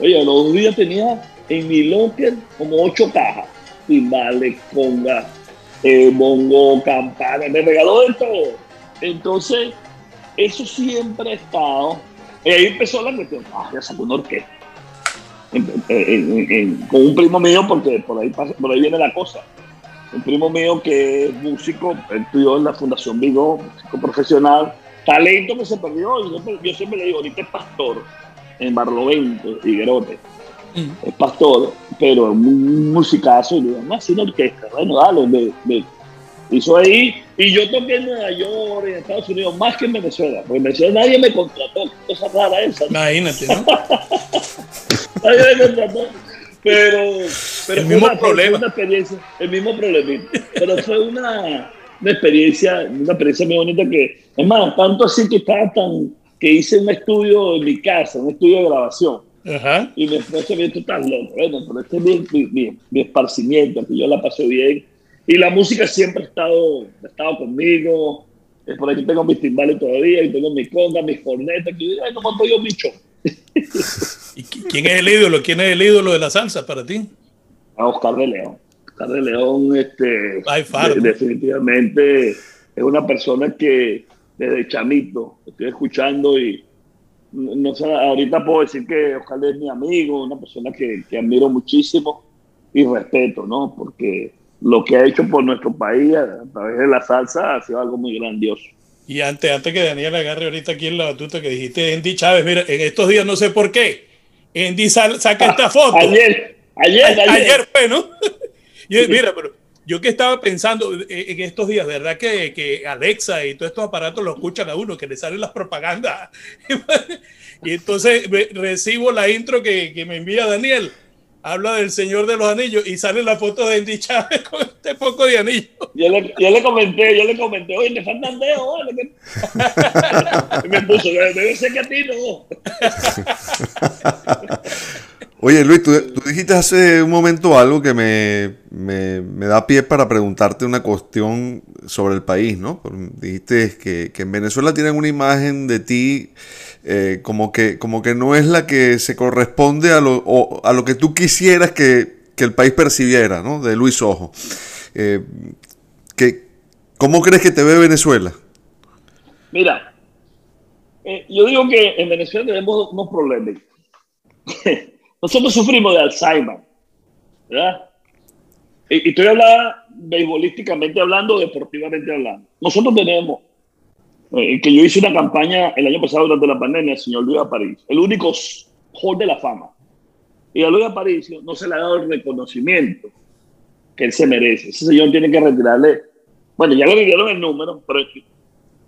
Oye, los dos días tenía en mi locker como ocho cajas. Timbales, conga, eh, bongo, campana, me regaló de todo. Entonces, eso siempre ha estado. Y ahí empezó la cuestión. Ah, ya sacó una orquesta. En- en- en- en- con un primo mío, porque por ahí, pasa- por ahí viene la cosa un primo mío que es músico, estudió en la Fundación Vigo, músico profesional, talento que se perdió, y yo, yo siempre le digo, ahorita es pastor en Barlovento, Higuerote, Mm. es pastor, pero es un musicazo, y le digo, no, hace una orquesta, bueno, dale, de, de- Hizo ahí, y yo toqué en Nueva York, en Estados Unidos, más que en Venezuela. Porque en Venezuela nadie me contrató, qué cosa rara esa. Imagínate, ¿no? Nadie me contrató. Pero, pero El mismo una, problema. una experiencia, el mismo problemita. Pero fue una, una experiencia, una experiencia muy bonita que, es más, tanto así que estaba tan, que hice un estudio en mi casa, un estudio de grabación. Ajá. Y mi esposa me dijo, tú estás loco. Bueno, pero este es mi, mi, mi- mi esparcimiento, que yo la pasé bien. Y la música siempre ha estado, ha estado conmigo. Es por aquí tengo mis timbales todavía, y tengo mis congas, mis cornetas, que yo, ay, no monto yo mi show. ¿Y qui- quién es el ídolo? ¿Quién es el ídolo de la salsa para ti? A Oscar de León. Oscar de León, este, far, de- ¿no? definitivamente es una persona que desde chamito estoy escuchando y no sé, ahorita puedo decir que Oscar es mi amigo, una persona que, que admiro muchísimo y respeto, ¿no? Porque lo que ha hecho por nuestro país a, a través de la salsa ha sido algo muy grandioso. Y antes, antes que Daniel agarre ahorita aquí en la batuta que dijiste Andy Chávez, mira, en estos días no sé por qué, Andy sal- saca esta foto. Ayer, ayer, ayer. ayer fue, ¿no? Yo, mira, pero yo que estaba pensando eh, en estos días, ¿verdad? Que, que Alexa y todos estos aparatos lo escuchan a uno, que le salen las propagandas. y entonces recibo la intro que, que me envía Daniel. Habla del Señor de los Anillos y sale la foto de Andy Chávez con este poco de anillo. Yo le, yo le comenté, yo le comenté, oye, le faltan dedos, vale, que-". y me puso, debe ser que a ti no. Oye, Luis, tú, dijiste hace un momento algo que me, me- me da pie para preguntarte una cuestión sobre el país, ¿no? Dijiste que, que en Venezuela tienen una imagen de ti eh, como, que, como que no es la que se corresponde a lo, a lo que tú quisieras que, que el país percibiera, ¿no? De Luis Ojo. Eh, ¿Cómo crees que te ve Venezuela? Mira, eh, yo digo que en Venezuela tenemos unos problemas. Nosotros sufrimos de Alzheimer, ¿verdad? Y, estoy hablando beisbolísticamente hablando, deportivamente hablando. Nosotros tenemos, eh, que yo hice una campaña el año pasado durante la pandemia, el señor Luis Aparicio, el único hall de la fama. Y a Luis Aparicio no se le ha dado el reconocimiento que él se merece. Ese señor tiene que retirarle, bueno, ya le dieron el número, pero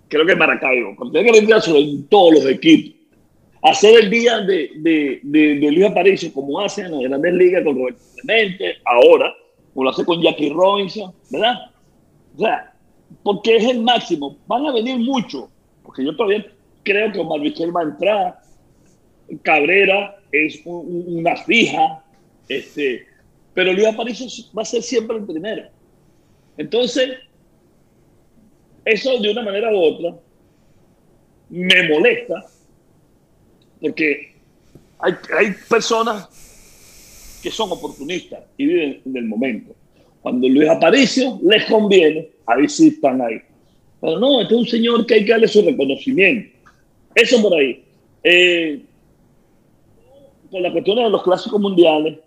creo que Maracaibo, cuando tiene que retirarse en todos los equipos. Hacer el día de, de, de, Luis Aparicio, como hacen en las grandes ligas con Roberto Clemente, ahora, como lo hace con Jackie Robinson, ¿verdad? O sea, porque es el máximo. Van a venir muchos, porque yo todavía creo que Omar Vizquel va a entrar. Cabrera es un- un- una fija, este, pero Luis Aparicio va a ser siempre el primero. Entonces, eso de una manera u otra me molesta porque hay, hay personas que son oportunistas y viven en el momento. Cuando Luis Aparicio les conviene, ahí sí están ahí. Pero no, este es un señor que hay que darle su reconocimiento. Eso por ahí. Eh, con la cuestión de los clásicos mundiales,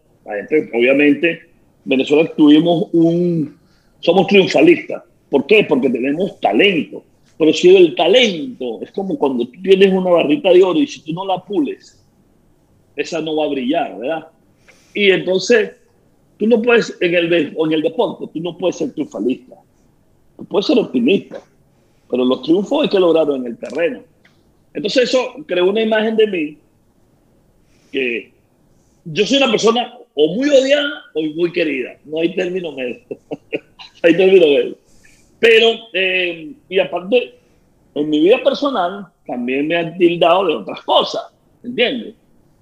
obviamente, Venezuela tuvimos un, somos triunfalistas. ¿Por qué? Porque tenemos talento. Pero si el talento es como cuando tú tienes una barrita de oro y si tú no la pules, esa no va a brillar, ¿verdad? Y entonces, tú no puedes, en el, en el deporte, tú no puedes ser triunfalista. Tú puedes ser optimista, pero los triunfos hay que lograrlos en el terreno. Entonces eso creó una imagen de mí que yo soy una persona o muy odiada o muy querida. No hay término medio. hay término medio. Pero, eh, y aparte, en mi vida personal también me han tildado de otras cosas, ¿entiendes?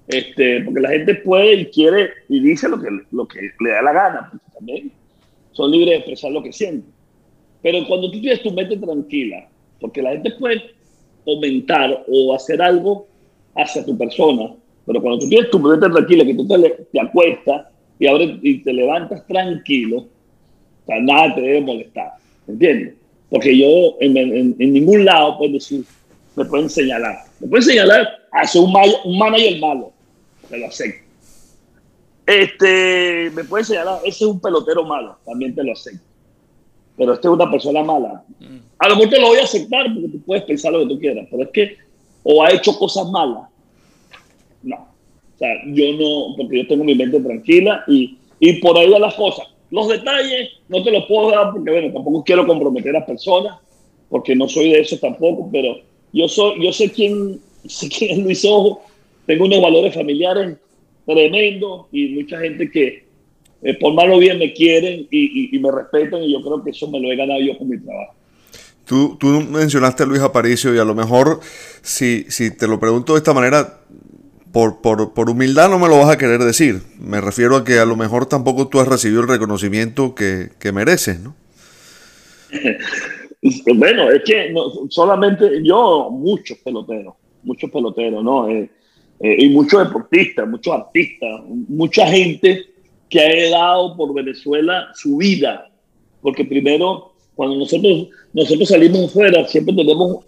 Este, porque la gente puede y quiere y dice lo que, lo que le da la gana, porque también son libres de expresar lo que sienten. Pero cuando tú tienes tu mente tranquila, porque la gente puede comentar o hacer algo hacia tu persona, pero cuando tú tienes tu mente tranquila, que tú te, te acuestas y, y te levantas tranquilo, o nada te debe molestar, ¿entiendes? Porque yo en, en- en ningún lado puedo decir, me pueden señalar. Me pueden señalar hacia un, un manager malo, te lo acepto. Este, me pueden señalar, ese es un pelotero malo, también te lo acepto. Pero este es una persona mala. A lo mejor te lo voy a aceptar porque tú puedes pensar lo que tú quieras, pero es que o ha hecho cosas malas. No. O sea, yo no, porque yo tengo mi mente tranquila y, y por ahí van las cosas. Los detalles no te los puedo dar porque, bueno, tampoco quiero comprometer a personas, porque no soy de eso tampoco, pero yo, soy, yo sé, quién, sé quién es Luis Ojo, tengo unos valores familiares tremendos y mucha gente que eh, por malo bien me quieren y, me respetan y yo creo que eso me lo he ganado yo con mi trabajo. Tú, tú, mencionaste a Luis Aparicio y a lo mejor, si, si te lo pregunto de esta manera, por, por, por, humildad no me lo vas a querer decir. Me refiero a que a lo mejor tampoco tú has recibido el reconocimiento que, que mereces, ¿no? bueno, es que no, solamente yo, muchos peloteros, muchos peloteros, ¿no? Eh, eh, y muchos deportistas, muchos artistas, mucha gente que ha dado por Venezuela su vida. Porque primero, cuando nosotros, nosotros salimos fuera, siempre tenemos,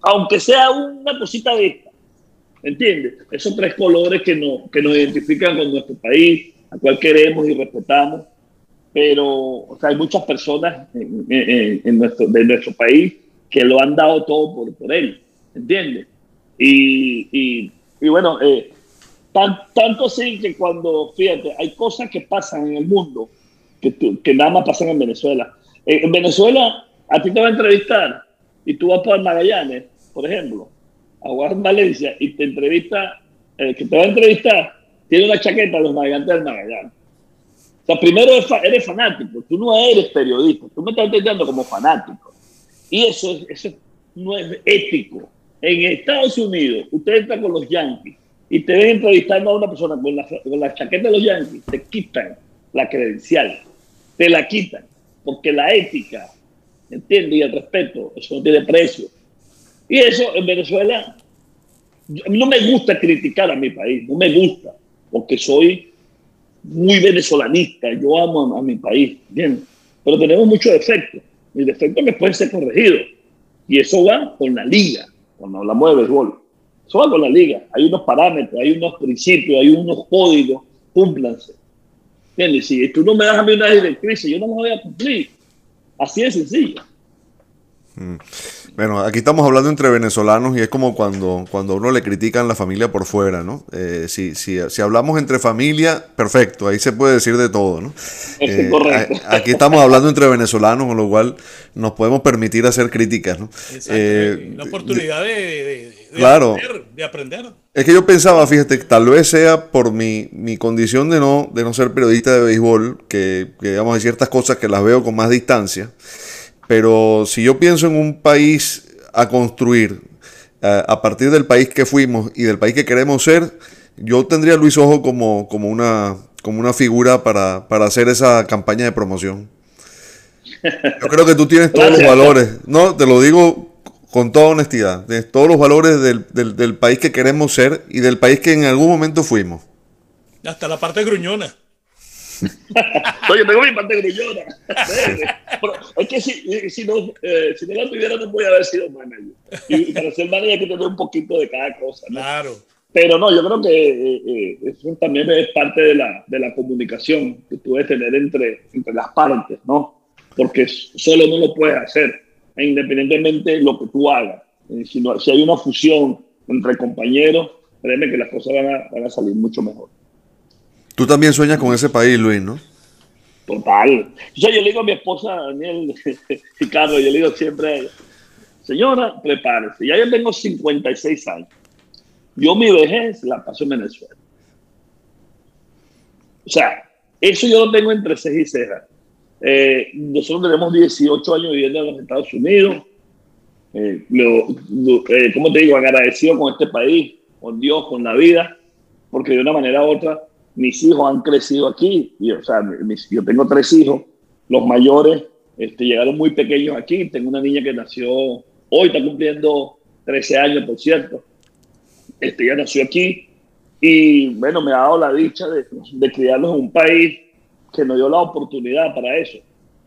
aunque sea una cosita de ¿entiendes? Esos tres colores que, no, que nos identifican con nuestro país, a cual queremos y respetamos. Pero o sea, hay muchas personas en, nuestro, de nuestro país que lo han dado todo por, por él, ¿entiendes? Y, y, bueno, eh, tan, tanto así que cuando, fíjate, hay cosas que pasan en el mundo que, que nada más pasan en Venezuela. En Venezuela, a ti te va a entrevistar y tú vas por Magallanes, por ejemplo, a jugar en Valencia y te entrevista, el que te va a entrevistar tiene una chaqueta de los navegantes del Magallanes. O sea, primero eres fanático, tú no eres periodista, tú me estás entendiendo como fanático. Y eso, eso no es ético. En Estados Unidos, usted entra con los Yankees y te ven entrevistando a una persona con la, con la chaqueta de los Yankees, te quitan la credencial, te la quitan, porque la ética, ¿entiendes? Y el respeto, eso no tiene precio. Y eso en Venezuela, no me gusta criticar a mi país, no me gusta, porque soy muy venezolanista, yo amo a, mi país, ¿entiendes? Pero tenemos muchos defectos, mis defectos me pueden ser corregidos, y eso va con la liga, cuando hablamos de béisbol. Eso va con la liga, hay unos parámetros, hay unos principios, hay unos códigos, cúmplanse. ¿Entiendes? Si tú no me das a mí una directriz, yo no me voy a cumplir. Así de sencillo. Mm. Bueno, aquí estamos hablando entre venezolanos y es como cuando, cuando a uno le critican la familia por fuera, ¿no? Eh, si, si, si, hablamos entre familia, perfecto, ahí se puede decir de todo, ¿no? Eh, correcto. Aquí estamos hablando entre venezolanos, con lo cual nos podemos permitir hacer críticas, ¿no? Eh, la oportunidad de, de, de, claro. aprender, de, aprender, Es que yo pensaba, fíjate, tal vez sea por mi, mi condición de no, de no ser periodista de béisbol, que, que digamos hay ciertas cosas que las veo con más distancia. Pero si yo pienso en un país a construir a partir del país que fuimos y del país que queremos ser, yo tendría a Luis Ojo como, como, una, como una figura para, para hacer esa campaña de promoción. Yo creo que tú tienes todos los valores, no, te lo digo con toda honestidad, tienes todos los valores del, del, del país que queremos ser y del país que en algún momento fuimos. Hasta la parte gruñona. no, yo tengo mi parte grullona. es que si, si, no, eh, si no la tuviera, no voy a haber sido manager. Y, para ser manager hay que tener un poquito de cada cosa. ¿no? Claro. Pero no, yo creo que eh, eh, eso también es parte de la, de la comunicación que tú debes tener entre, entre las partes, ¿no? Porque solo no lo puedes hacer, independientemente de lo que tú hagas. Si, no, si hay una fusión entre compañeros, créeme que las cosas van a, van a salir mucho mejor. Tú también sueñas con ese país, Luis, ¿no? Total. O yo le digo a mi esposa, Daniel Carlos, yo le digo siempre señora, prepárese. Ya yo tengo 56 años. Yo mi vejez la paso en Venezuela. O sea, eso yo lo tengo entre ceja y ceja. Eh, nosotros tenemos 18 años viviendo en los Estados Unidos. Eh, lo, eh, ¿Cómo te digo? Agradecido con este país, con Dios, con la vida, porque de una manera u otra mis hijos han crecido aquí, y, o sea, mis, yo tengo tres hijos, los mayores este, llegaron muy pequeños aquí, tengo una niña que nació, hoy está cumpliendo 13 años, por cierto, este, ya nació aquí, y bueno, me ha dado la dicha de, de criarlos en un país que nos dio la oportunidad para eso,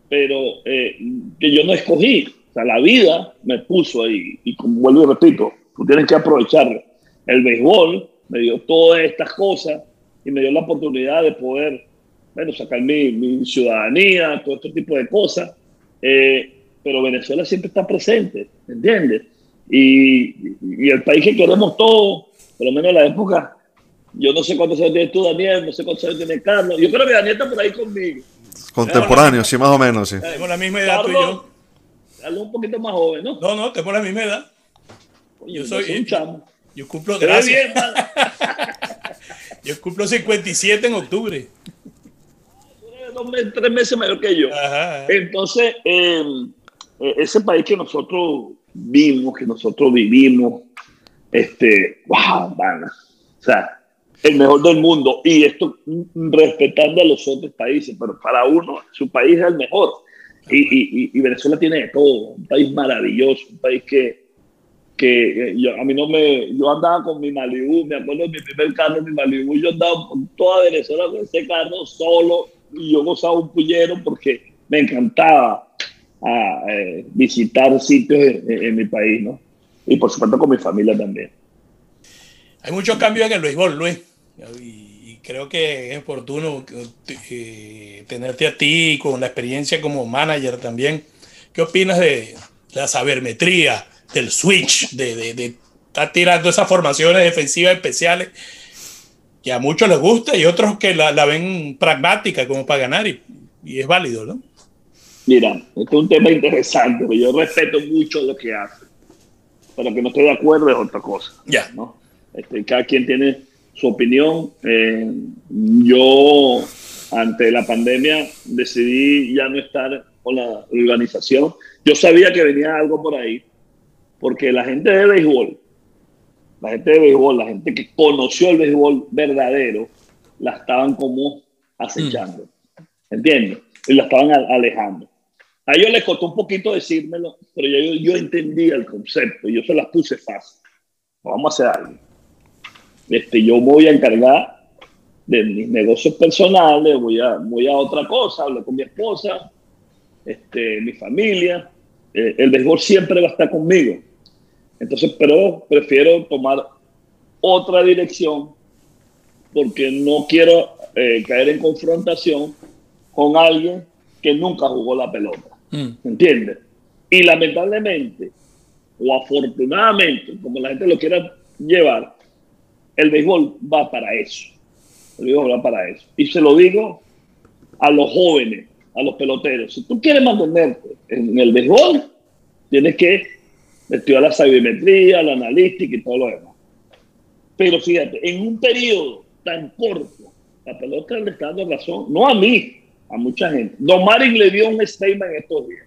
pero eh, que yo no escogí, o sea, la vida me puso ahí, y como vuelvo y repito, tú tienes que aprovechar el béisbol, me dio todas estas cosas, y me dio la oportunidad de poder, bueno, sacar mi, mi ciudadanía, todo este tipo de cosas. Eh, pero Venezuela siempre está presente, ¿entiendes? Y, y, el país que queremos todos, por lo menos en la época, yo no sé cuántos años tienes tú, Daniel, no sé cuántos años tiene Carlos. Yo creo que Daniel está por ahí conmigo. Contemporáneo, sí, más o menos, sí. Tenemos la misma edad tú y yo. Carlos un poquito más joven, ¿no? No, no, tenemos la misma edad. Coño, yo yo soy- soy un chamo. Yo cumplo, gracias. bien. Yo cumplo 57 en octubre. Dos meses, tres meses mayor que yo. Ajá. Entonces, eh, eh, ese país que nosotros vimos, que nosotros vivimos, este, wow, mano. O sea, el mejor del mundo. Y esto mm, respetando a los otros países, pero para uno, su país es el mejor. Y, y- y- y Venezuela tiene de todo, un país maravilloso, un país que, que yo, a mí no me, yo andaba con mi Malibu, me acuerdo de mi primer carro, mi Malibu, yo andaba por toda Venezuela con ese carro solo y yo gozaba un pullero porque me encantaba ah, eh, visitar sitios en, mi país, ¿no? Y por supuesto con mi familia también. Hay muchos cambios en el béisbol, Luis. Y, y creo que es oportuno eh, tenerte a ti con la experiencia como manager también. ¿Qué opinas de la sabermetría, del switch, de, de, de estar tirando esas formaciones defensivas especiales que a muchos les gusta y otros que la, la ven pragmática como para ganar y, y es válido, ¿no? Mira, este es un tema interesante, yo respeto mucho lo que hace. Pero que no estoy de acuerdo es otra cosa. Ya. ¿no? Este, cada quien tiene su opinión. Eh, yo, ante la pandemia, decidí ya no estar con la organización. Yo sabía que venía algo por ahí, porque la gente de béisbol, la gente de béisbol, la gente que conoció el béisbol verdadero, la estaban como acechando. ¿Entiendes? Y la estaban alejando. A ellos les costó un poquito decírmelo, pero yo, yo entendía el concepto y yo se las puse fácil. Vamos a hacer algo. Este, yo voy a encargar de mis negocios personales, voy a, voy a otra cosa, hablo con mi esposa, este, mi familia. Eh, el béisbol siempre va a estar conmigo. Entonces, pero prefiero tomar otra dirección porque no quiero eh, caer en confrontación con alguien que nunca jugó la pelota. Mm. ¿Entiendes? Y lamentablemente, o afortunadamente, como la gente lo quiera llevar, el béisbol va para eso. El béisbol va para eso. Y se lo digo a los jóvenes, a los peloteros. Si tú quieres mantenerte en el béisbol, tienes que estudiar la sabimetría, la analítica y todo lo demás. Pero fíjate, en un periodo tan corto, la pelota le está dando razón, no a mí, a mucha gente. Don Marin le dio un statement estos días,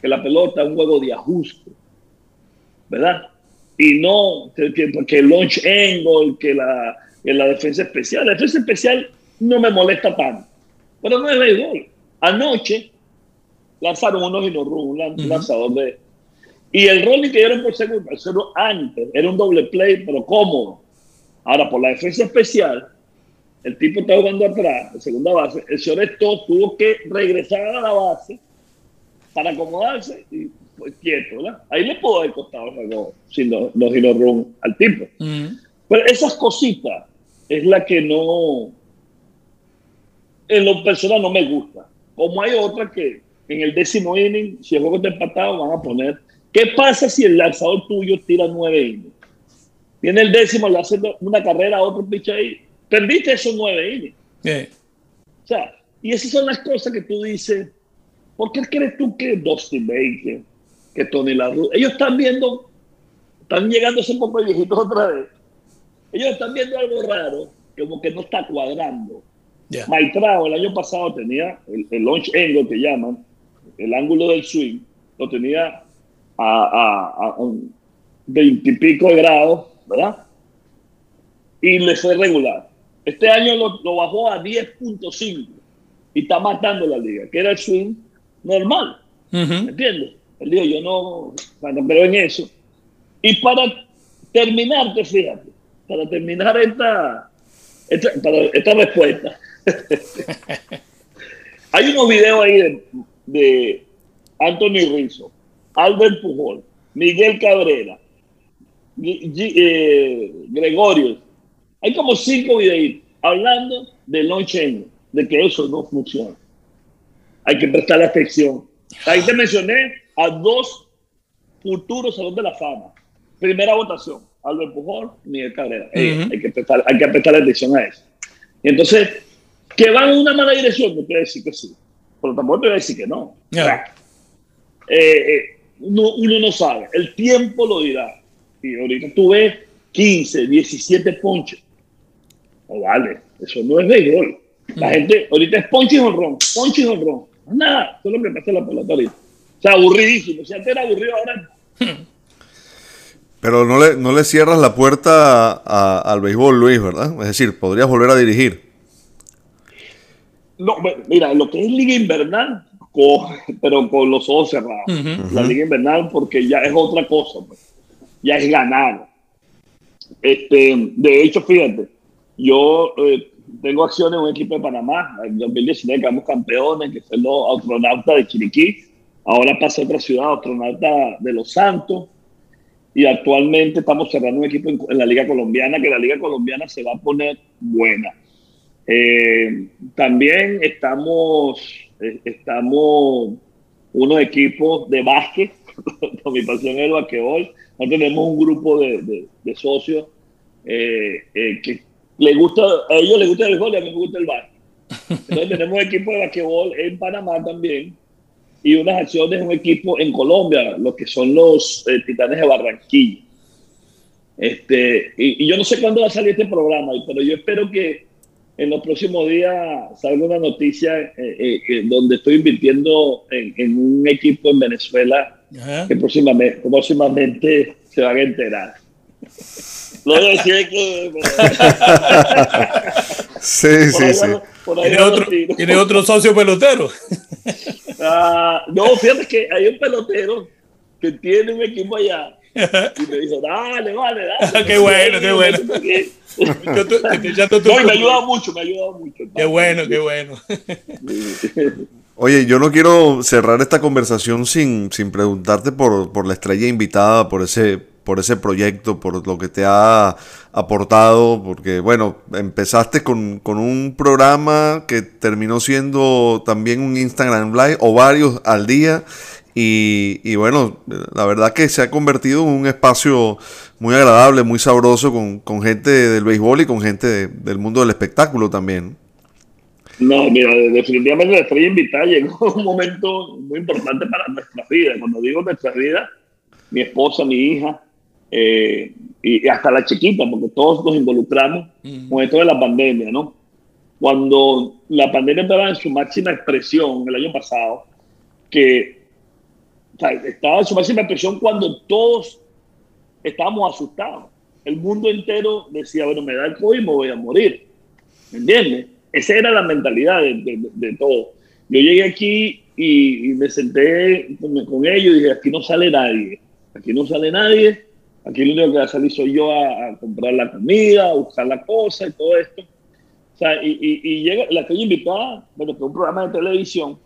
que la pelota es un juego de ajuste, ¿verdad? Y no que, que- el launch angle, que la, que la defensa especial. La defensa especial no me molesta tanto, pero no es béisbol. Anoche lanzaron unos y un lan- Ujú. lanzador de... Y el rolling que dieron por segundo, era antes, era un doble play, pero cómodo. Ahora, por la defensa especial, el tipo está jugando atrás, en segunda base, el señor Esto tuvo que regresar a la base para acomodarse y pues, quieto, ¿verdad? Ahí le pudo haber costado el juego sin los, los run al tipo. Mm. Pero esas cositas es la que no, en lo personal no me gusta. Como hay otras que en el décimo inning, si el juego está empatado, van a poner, ¿qué pasa si el lanzador tuyo tira nueve innings? Tiene el décimo, le hace una carrera a otro pitch ahí, perdiste esos nueve innings. O sea, y esas son las cosas que tú dices, ¿por qué crees tú que Dustin Baker, que Tony La Russa, ellos están viendo, están llegando ese poco viejitos otra vez, ellos están viendo algo raro, como que no está cuadrando. Maitrao el año pasado tenía el, el launch angle que llaman, el ángulo del swing, lo tenía a, a, a un veintipico de grados, ¿verdad? Y le fue regular. Este año lo, lo bajó a 10.5 y está matando la liga, que era el swing normal, ¿me Ujú. entiendes? Él dijo, yo no, bueno, creo en eso. Y para terminarte, fíjate, para terminar esta, esta, para esta respuesta, hay unos videos ahí de, de Anthony Rizzo, Albert Pujol, Miguel Cabrera, G- G- eh, Gregorio. Hay como cinco videitos hablando de angle, de que eso no funciona. Hay que prestar atención. Ahí te mencioné a dos futuros Salón de la Fama. Primera votación, Albert Pujol, Miguel Cabrera. Hay, que prestar, hay que prestar atención a eso. Y entonces, que van en una mala dirección, no quiere decir que sí. pero tampoco te voy a decir que no. Ya. O sea, eh, eh, uno, uno no sabe, el tiempo lo dirá. Y ahorita tú ves 15, 17 ponches. No vale, eso no es béisbol. La gente, ahorita es ponche y honrón, ponche y honrón. No es Nada, eso es lo que pasa en la pelota ahorita. O sea, aburridísimo. Si antes era aburrido, ahora Pero no le, no le cierras la puerta a- a- al béisbol, Luis, ¿verdad? Es decir, podrías volver a dirigir. No, mira, lo que es Liga Invernal, co- pero con los ojos cerrados. La Liga Invernal, porque ya es otra cosa, pues. ya es ganar. Este, de hecho, fíjate, yo eh, tengo acciones en un equipo de Panamá. En 2019 quedamos campeones, que fue los astronautas de Chiriquí. Ahora pasa a otra ciudad, astronauta de Los Santos. Y actualmente estamos cerrando un equipo en, en la Liga Colombiana, que la Liga Colombiana se va a poner buena. Eh, también estamos, estamos unos equipos de básquet, con mi pasión es el basquetbol. Tenemos un grupo de, de- socios eh, eh, que le gusta, a ellos les gusta el béisbol y a mí me gusta el básquet. Entonces tenemos equipo de basquetbol en Panamá también y unas acciones un equipo en Colombia, lo que son los eh, Titanes de Barranquilla. Este, y yo no sé cuándo va a salir este programa, pero yo espero que en los próximos días salga una noticia eh, eh, eh, donde estoy invirtiendo en, en un equipo en Venezuela Ajá. que próximamente, próximamente se van a enterar. Lo voy a decir que... Sí, por sí, ahí sí. va- por ahí ¿Tiene otro. ¿Tiene otro socio pelotero? Ah, no, fíjate que hay un pelotero que tiene un equipo allá y me dijo, dale, vale, dale. Qué bueno, qué bueno. Ya No, me ha ayudado mucho, me ha ayudado mucho. Qué bueno, qué bueno. Oye, yo no quiero cerrar esta conversación sin, sin preguntarte por, por la estrella invitada, por ese, por ese proyecto, por lo que te ha aportado, porque bueno, empezaste con, con un programa que terminó siendo también un Instagram Live o varios al día. Y, y bueno, la verdad que se ha convertido en un espacio muy agradable, muy sabroso con, con gente del béisbol y con gente de- del mundo del espectáculo también. No, mira, definitivamente la estrella invitada llegó un momento muy importante para nuestras vidas. Cuando digo nuestras vidas, mi esposa, mi hija, eh, y, y hasta la chiquita, porque todos nos involucramos con esto de la pandemia, ¿no? Cuando la pandemia estaba en su máxima expresión el año pasado, que o sea, estaba en su máxima expresión cuando todos estábamos asustados. El mundo entero decía, bueno, me da el COVID y me voy a morir. ¿Me entiendes? Esa era la mentalidad de, de- de todo. Yo llegué aquí y, y me senté con, con ellos y dije, aquí no sale nadie. Aquí no sale nadie. Aquí lo único que va a salir soy yo a, a comprar la comida, a buscar la cosa y todo esto. O sea, y, y, y llega, la estoy invitada, bueno, que un programa de televisión,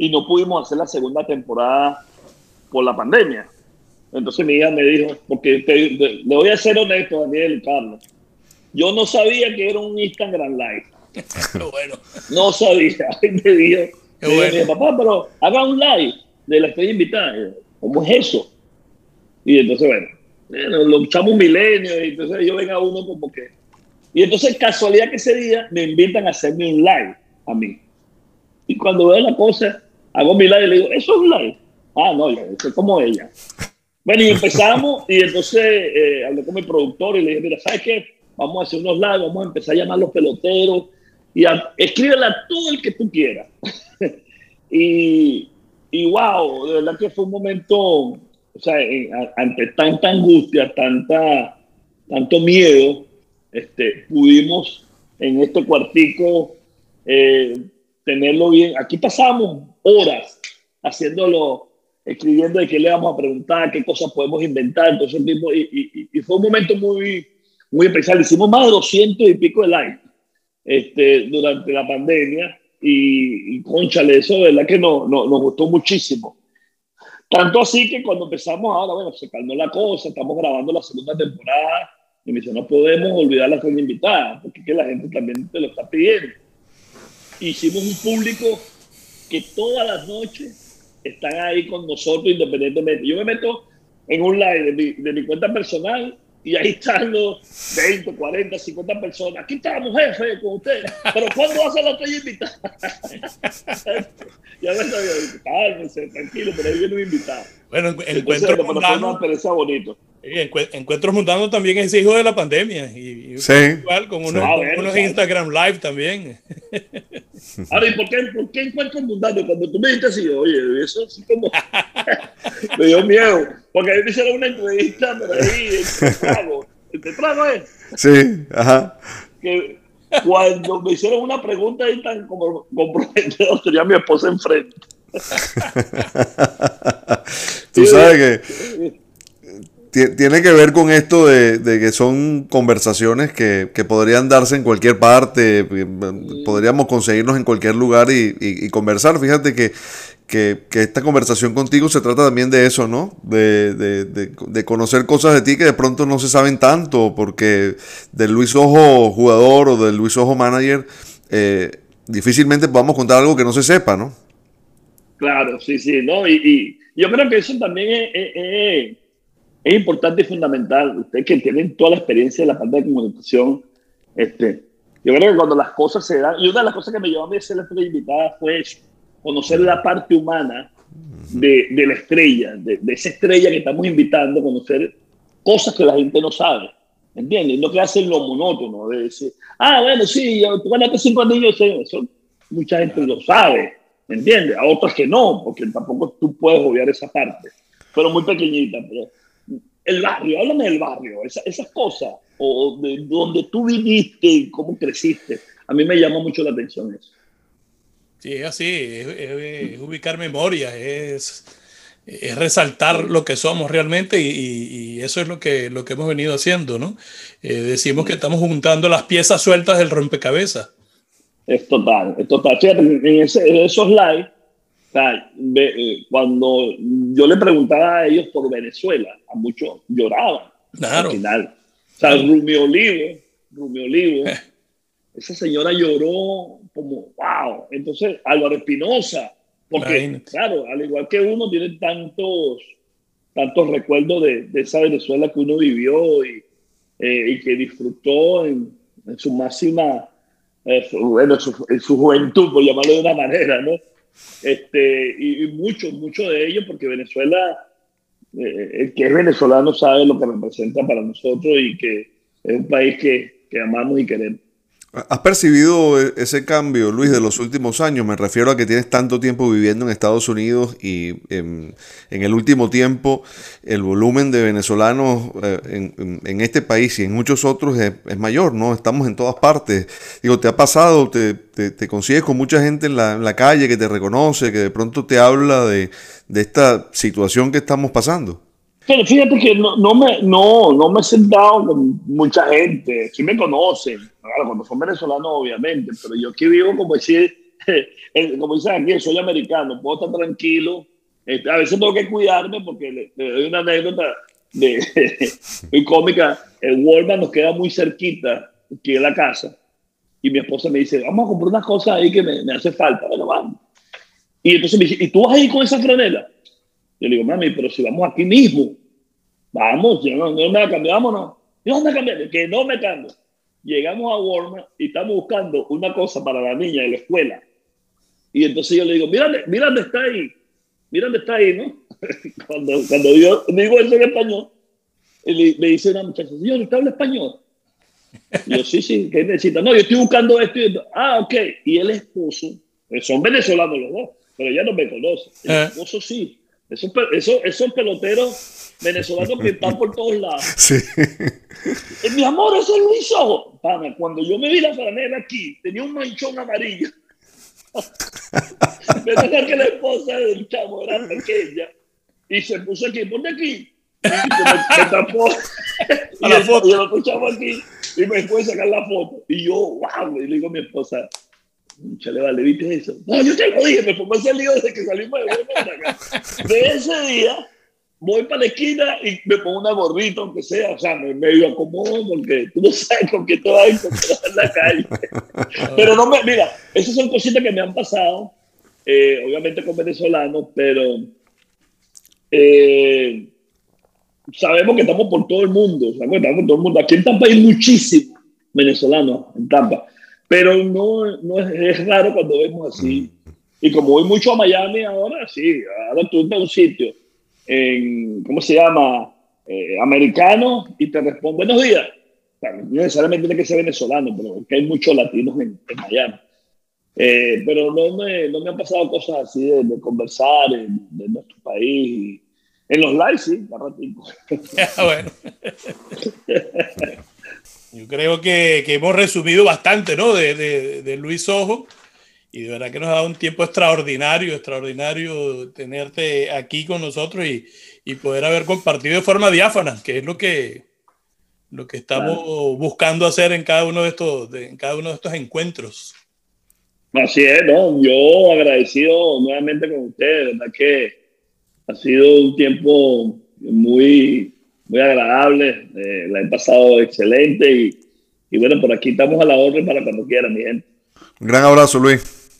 y no pudimos hacer la segunda temporada por la pandemia. Entonces mi hija me dijo, porque te- te- le voy a ser honesto, Daniel y Carlos, yo no sabía que era un Instagram Live. Bueno. No sabía. Y me dijo, me dijo, bueno. papá, pero haga un live de la estoy invitada. Yo, ¿Cómo es eso? Y entonces, bueno, bueno, lo echamos un milenio y entonces yo venga uno como que... Y entonces, casualidad que ese día me invitan a hacerme un live a mí. Y cuando veo la cosa, hago mi live y le digo, ¿eso es un live? Ah, no, yo soy como ella. Bueno, y empezamos, y entonces eh, hablé con mi productor y le dije, mira, ¿sabes qué? Vamos a hacer unos live, vamos a empezar a llamar a los peloteros y a, escríbele a todo el que tú quieras. y, y wow, de verdad que fue un momento, o sea, ante tanta angustia, tanta, tanto miedo, este, pudimos en este cuartico eh, tenerlo bien. Aquí pasamos horas haciéndolo, escribiendo de qué le vamos a preguntar, qué cosas podemos inventar, ese tipo, y, y- y fue un momento muy, muy especial. Hicimos más de 200 y pico de likes este, durante la pandemia y, y conchale, eso de verdad que no, no- nos gustó muchísimo. Tanto así que cuando empezamos ahora, bueno, se calmó la cosa, estamos grabando la segunda temporada y me dice, no podemos olvidar la segunda invitada, porque es que la gente también te lo está pidiendo. Hicimos un público que todas las noches están ahí con nosotros independientemente. Yo me meto en un live de mi, de mi cuenta personal y ahí están los 20, 40, 50 personas. Aquí estamos, jefe, con usted. Pero ¿cuándo ser la otra invitada? ya ves, cálmese, tranquilo, pero ahí viene un invitado. Bueno, en- Entonces, encuentros pero fue mundanos, bonito. sí, Encue- Encuentros Mundanos también es hijo de la pandemia. Y, y Sí. igual con unos, Ah, unos. Instagram Live también. Ahora, ¿y por qué, por qué encuentro mundano? Cuando tú me dijiste así, oye, eso así como... me dio miedo. Porque a mí me hicieron una entrevista, pero ahí, en trago. ¿El trago es? Sí, ajá. que cuando me hicieron una pregunta ahí tan como comprometedora, tenía a mi esposa enfrente. Tú sabes que ti- tiene que ver con esto de, de que son conversaciones que, que podrían darse en cualquier parte, eh, podríamos conseguirnos en cualquier lugar y, y- y conversar. Fíjate que, que, que esta conversación contigo se trata también de eso, ¿no? De, de- de- de conocer cosas de ti que de pronto no se saben tanto, porque del Luis Ojo jugador o del Luis Ojo manager, eh, difícilmente podamos contar algo que no se sepa, ¿no? Claro, sí, sí, ¿no? Y, y yo creo que eso también es, es- es- es importante y fundamental. Ustedes que tienen toda la experiencia de la parte de comunicación, este, yo creo que cuando las cosas se dan, y una de las cosas que me llevó a mí a ser la estrella invitada fue eso, conocer la parte humana de, de la estrella, de, de esa estrella que estamos invitando, conocer cosas que la gente no sabe. ¿Entiendes? No que hacen lo monótono de decir, ah, bueno, sí, tú ganaste cinco anillos, eso mucha gente lo sabe, ¿entiendes? A otros que no, porque tampoco tú puedes obviar esa parte, pero muy pequeñita. Pero el barrio, háblame del barrio, esa- esas cosas, o de donde tú viviste y cómo creciste, a mí me llama mucho la atención eso. Sí, es así, es, ubicar memoria, es, es resaltar lo que somos realmente y eso es lo que, lo que hemos venido haciendo, ¿no? Eh, decimos que estamos juntando las piezas sueltas del rompecabezas. Es total, es total. Fíjate, en, ese- en esos live, o sea, ve- eh, cuando yo le preguntaba a ellos por Venezuela, a muchos lloraban. Claro. Al final. O sea, Rumi Olivo, Rumi Olivo, esa señora lloró como, wow. Entonces, Álvaro Espinosa, porque, Imagínate. claro, al igual que uno, tiene tantos, tantos recuerdos de, de esa Venezuela que uno vivió y, eh, y que disfrutó en, en su máxima, eh, bueno, en su, su juventud, por llamarlo de una manera, ¿no? Este, y, y muchos, muchos de ellos, porque Venezuela, eh, el que es venezolano sabe lo que representa para nosotros y que es un país que, que amamos y queremos. ¿Has percibido e- ese cambio, Luis, de los últimos años? Me refiero a que tienes tanto tiempo viviendo en Estados Unidos y em, en el último tiempo el volumen de venezolanos eh, en, este país y en muchos otros es, mayor, ¿no? Estamos en todas partes. Digo, ¿te ha pasado, te, te- te consigues con mucha gente en la, en la calle que te reconoce, que de pronto te habla de, de esta situación que estamos pasando? Pero fíjate que no, no, me, no, no me he sentado con mucha gente, sí me conocen, claro, cuando son venezolanos obviamente, pero yo aquí vivo como decir, eh, como dicen aquí, soy americano, puedo estar tranquilo, Este, a veces tengo que cuidarme porque le, le doy una anécdota de, muy cómica, el Walmart nos queda muy cerquita aquí en la casa y mi esposa me dice, vamos a comprar unas cosas ahí que me, me hace falta, bueno, vamos. Y entonces me dice, ¿y tú vas a ir con esa franela? Yo le digo, mami, pero si vamos aquí mismo, vamos, yo no, no me cambiar, vámonos. ¿Y dónde cambiar? Que no me cambio. Llegamos a Walmart y estamos buscando una cosa para la niña de la escuela. Y entonces yo le digo, mira, mira dónde está ahí, mira dónde está ahí, ¿no? cuando, cuando yo digo eso en español, le- me dice una muchacha, señor, ¿usted habla español? Y yo, sí, sí, ¿qué necesita? No, yo estoy buscando esto y esto. Ah, ok. Y el esposo, eh, son venezolanos los dos, pero ella no me conoce. El Ah. esposo sí. Esos, esos, esos peloteros venezolanos que están por todos lados. Sí. Eh, mi amor, ese es Luis Ojo. Pana, cuando yo me vi la franela aquí, tenía un manchón amarillo. Pensaba que la esposa del chavo era pequeña y se puso aquí, ponte aquí. Y me, me tapó. y A la el- foto. y otro chavo aquí y me puede sacar la foto. Y yo, wow, y le digo a mi esposa, chale, vale, ¿viste eso? No, yo te lo dije, me pongo ese lío desde que salimos de Guatemala. De ese día, voy para la esquina y me pongo una gorrita, aunque sea, o sea, me medio acomodo porque tú no sabes con qué te vas a encontrar en la calle. pero no me, mira, esas son cositas que me han pasado, eh, obviamente con venezolanos, pero eh, sabemos que estamos por todo el mundo, sabemos que estamos por todo el mundo. Aquí en Tampa hay muchísimos venezolanos en Tampa, pero no, no es, es raro cuando vemos así. Y como voy mucho a Miami ahora, sí, ahora tú estás a un sitio, en, ¿cómo se llama? Eh, americano, y te responde, buenos días. O sea, no necesariamente tiene que ser venezolano, pero que hay muchos latinos en, en Miami. Eh, pero no me, no me han pasado cosas así de, de conversar en, de nuestro país. En los lives, sí, un ratito. bueno. Yo creo que, que, hemos resumido bastante, ¿no? De, de, de, Luis Ojo. Y de verdad que nos ha dado un tiempo extraordinario, extraordinario tenerte aquí con nosotros y, y poder haber compartido de forma diáfana, que es lo que, lo que estamos claro. buscando hacer en cada uno de estos, de, en cada uno de estos encuentros. Así es, ¿no? Yo agradecido nuevamente con ustedes, verdad que ha sido un tiempo muy, muy agradable, eh, la he pasado excelente y, y, bueno, por aquí estamos a la orden para cuando quieran, mi gente. Un gran abrazo, Luis.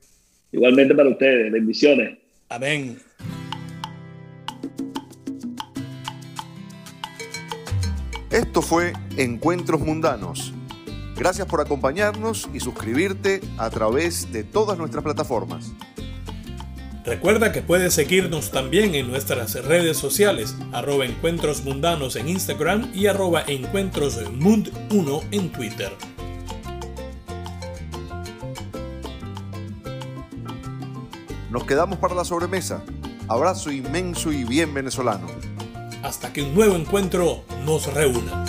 Igualmente para ustedes, bendiciones. Amén. Esto fue Encuentros Mundanos. Gracias por acompañarnos y suscribirte a través de todas nuestras plataformas. Recuerda que puedes seguirnos también en nuestras redes sociales, arroba encuentros mundanos en Instagram y arroba encuentrosmund1 en Twitter. Nos quedamos para la sobremesa. Abrazo inmenso y bien venezolano. Hasta que un nuevo encuentro nos reúna.